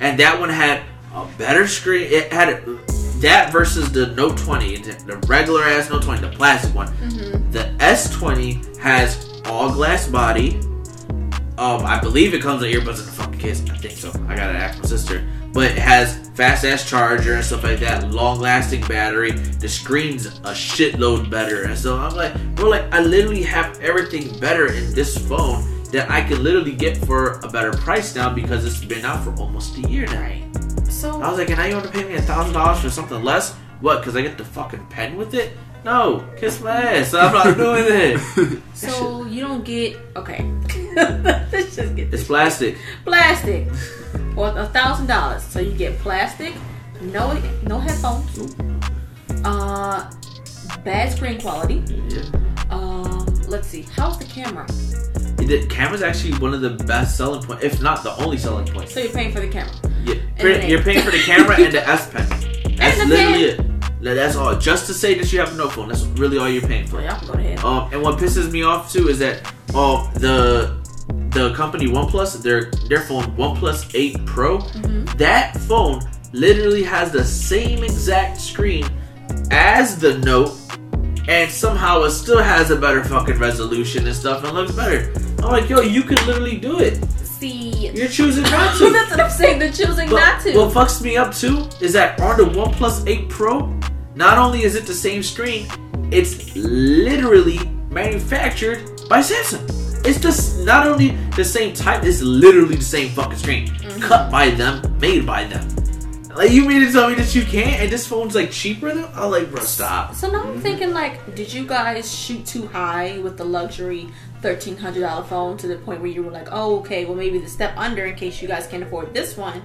and that one had a better screen. It had a, that versus the Note 20, the regular ass Note 20, the plastic one.
Mm-hmm.
The S20 has all glass body. Um, I believe it comes with earbuds in the fucking case. I think so. I gotta ask my sister. But it has fast ass charger and stuff like that, long lasting battery. The screen's a shitload better. And so I'm like, bro, like I literally have everything better in this phone that I could literally get for a better price now because it's been out for almost a year now.
So
I was like, and now you want to pay me a thousand dollars for something less? What? Because I get the fucking pen with it? No, kiss my ass. I'm not [laughs] doing it. [laughs]
So you don't get okay. [laughs] Let's just get
It's plastic.
plastic for a thousand dollars. So you get plastic, no no headphones, uh, bad screen quality.
Yeah.
Um, let's see, how's the camera?
The camera's actually one of the best selling points, if not the only selling point.
So you're paying for the camera.
Yeah, you're paying for the camera and the S Pen. [laughs] That's literally it. That's all. Just to say that you have a no phone. That's really all you're paying for.
y'all can go ahead.
Um, and what pisses me off too is that um the the company OnePlus their their phone OnePlus 8 Pro
Mhm.
that phone literally has the same exact screen as the Note, and somehow it still has a better fucking resolution and stuff and looks better. I'm like, yo, you can literally do it.
See,
You're choosing not to.
that's what I'm saying. They're choosing
But
not to.
What fucks me up too is that on the OnePlus 8 Pro, not only is it the same screen, it's literally manufactured by Samsung. It's just not only the same type, it's literally the same fucking screen.
Mm-hmm.
Cut by them, made by them. Like you mean to tell me that you can't and this phone's like cheaper than I'm like, bro, stop.
So now I'm thinking like, did you guys shoot too high with the luxury thirteen hundred dollar phone to the point where you were like, oh okay, well maybe the step under in case you guys can't afford this one.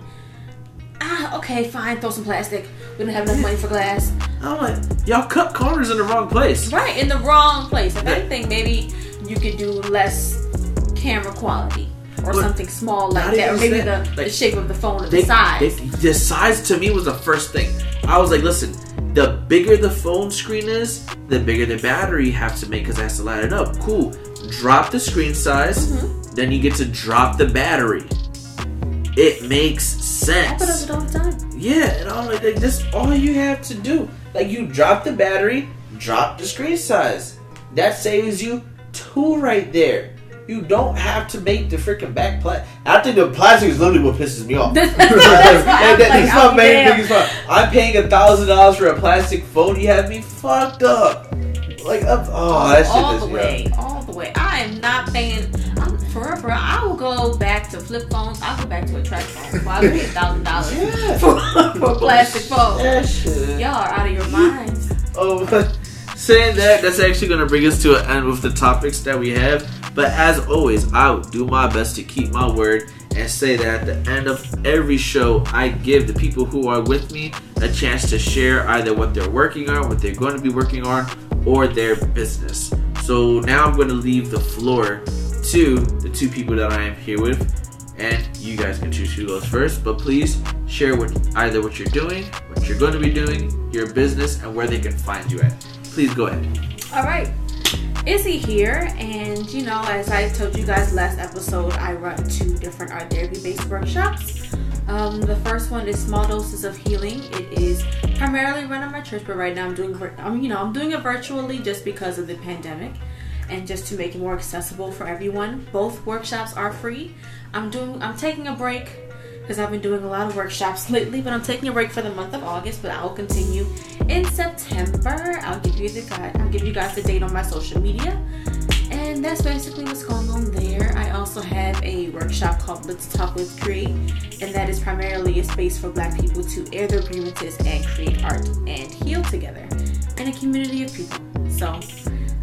Ah, okay, fine, throw some plastic. We don't have enough money for glass.
I'm like, y'all cut corners in the wrong place.
Right, in the wrong place. If
Yeah.
anything, maybe you could do less camera quality. Or
But
something small like that, or maybe
that.
the, the shape of the phone or
They-
the size.
they- the size to me was the first thing. I was like, listen, the bigger the phone screen is, the bigger the battery you have to make because it has to light it up. Cool. Drop the screen size,
Mhm.
then you get to drop the battery. It makes
sense. I
sense.
it all the time.
Yeah, and I'm like, like, that's all you have to do.
Like you drop the battery, drop the screen size. That saves you two right there. You don't have to make the freaking back plastic. I think the plastic is literally what pisses me off.
That's- [laughs] that's I'm
That- that-
like,
my main problem. I'm paying a thousand dollars for a plastic phone. You have me fucked up. Like, up, oh, that shit
all the way, all the way. I am not paying. I'm, for real, for real, I will go back to flip phones. I'll go back to a track phone. Why pay a thousand dollars [laughs] for a plastic phone? Y'all are out of your minds.
Oh, [laughs] saying that, that's actually going to bring us to an end with the topics that we have. But as always, I will do my best to keep my word and say that at the end of every show, I give the people who are with me a chance to share either what they're working on, what they're going to be working on, or their business. So now I'm going to leave the floor to the two people that I am here with. And you guys can choose who goes first, but please share what either what you're doing, what you're going to be doing, your business, and where they can find you at. Please go ahead.
All right. Izzy here, and you know, as I told you guys last episode, I run two different art therapy based workshops. Um, the first one is small doses of healing. It is primarily run at my church, but right now I'm doing, I'm, you know, I'm doing it virtually just because of the pandemic, and just to make it more accessible for everyone. Both workshops are free. I'm doing, I'm taking a break because I've been doing a lot of workshops lately, but I'm taking a break for the month of August, but I will continue in September. I'll give you the guide. I'll give you guys the date on my social media. And that's basically what's going on there. I also have a workshop called Let's Talk Let's Create, and that is primarily a space for black people to air their grievances and create art and heal together in a community of people. So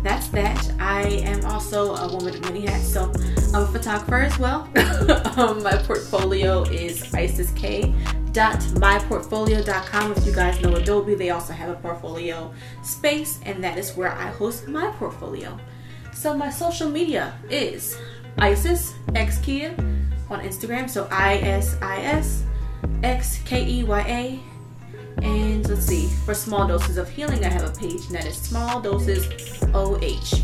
that's that. I am also a woman of many hats, so I'm a photographer as well. [laughs] um, my portfolio is isisk.myportfolio.com. If you guys know Adobe, they also have a portfolio space, and that is where I host my portfolio. So my social media is Isis X Keya on Instagram. So I S I S X K E Y A. And let's see, for small doses of healing, I have a page, and that is small doses OH.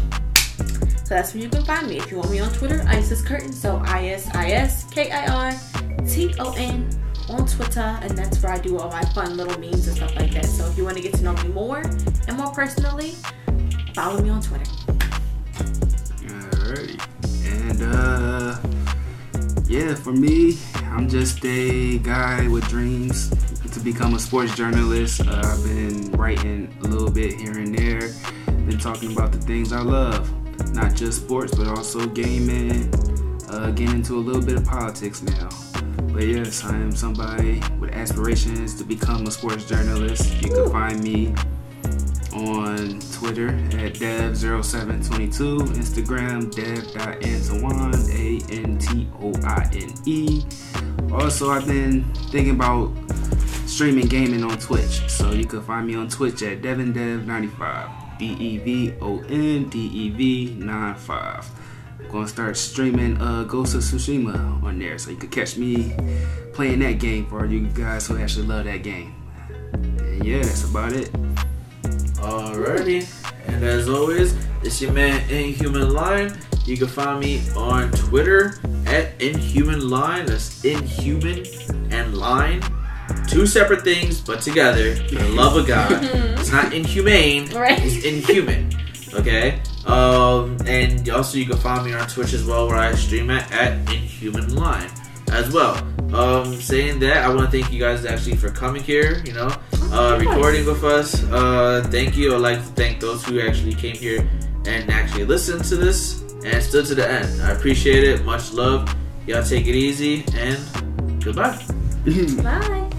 So that's where you can find me. If you want me on Twitter, Isis Kirton. So I S I S K I R T O N on Twitter, and that's where I do all my fun little memes and stuff like that. So if you want to get to know me more and more personally, follow me on Twitter.
Alright. And uh yeah, for me, I'm just a guy with dreams to become a sports journalist. Uh, I've been writing a little bit here and there, been talking about the things I love, not just sports, but also gaming, uh, getting into a little bit of politics now. But yes, I am somebody with aspirations to become a sports journalist. You can find me on Twitter at dev0722, Instagram dev.antoine, A-N-T-O-I-N-E. Also, I've been thinking about streaming gaming on Twitch, so you can find me on Twitch at devondev95, D-E-V-O-N-D-E-V 95. I'm gonna start streaming uh, Ghost of Tsushima on there, so you can catch me playing that game for you guys who actually love that game. And yeah, that's about it.
Alrighty. And as always, it's your man Inhuman Line. You can find me on Twitter at Inhuman Line. That's Inhuman and Line. Two separate things, but together for the love of God. [laughs] it's not inhumane.
Right.
It's inhuman. Okay. Um, and also you can find me on Twitch as well, where I stream at at Inhuman Line as well. Um, saying that, I want to thank you guys actually for coming here. You know, uh, recording with us. Uh, thank you. I'd like to thank those who actually came here and actually listened to this and stood to the end. I appreciate it. Much love. Y'all take it easy and goodbye. [laughs]
Bye.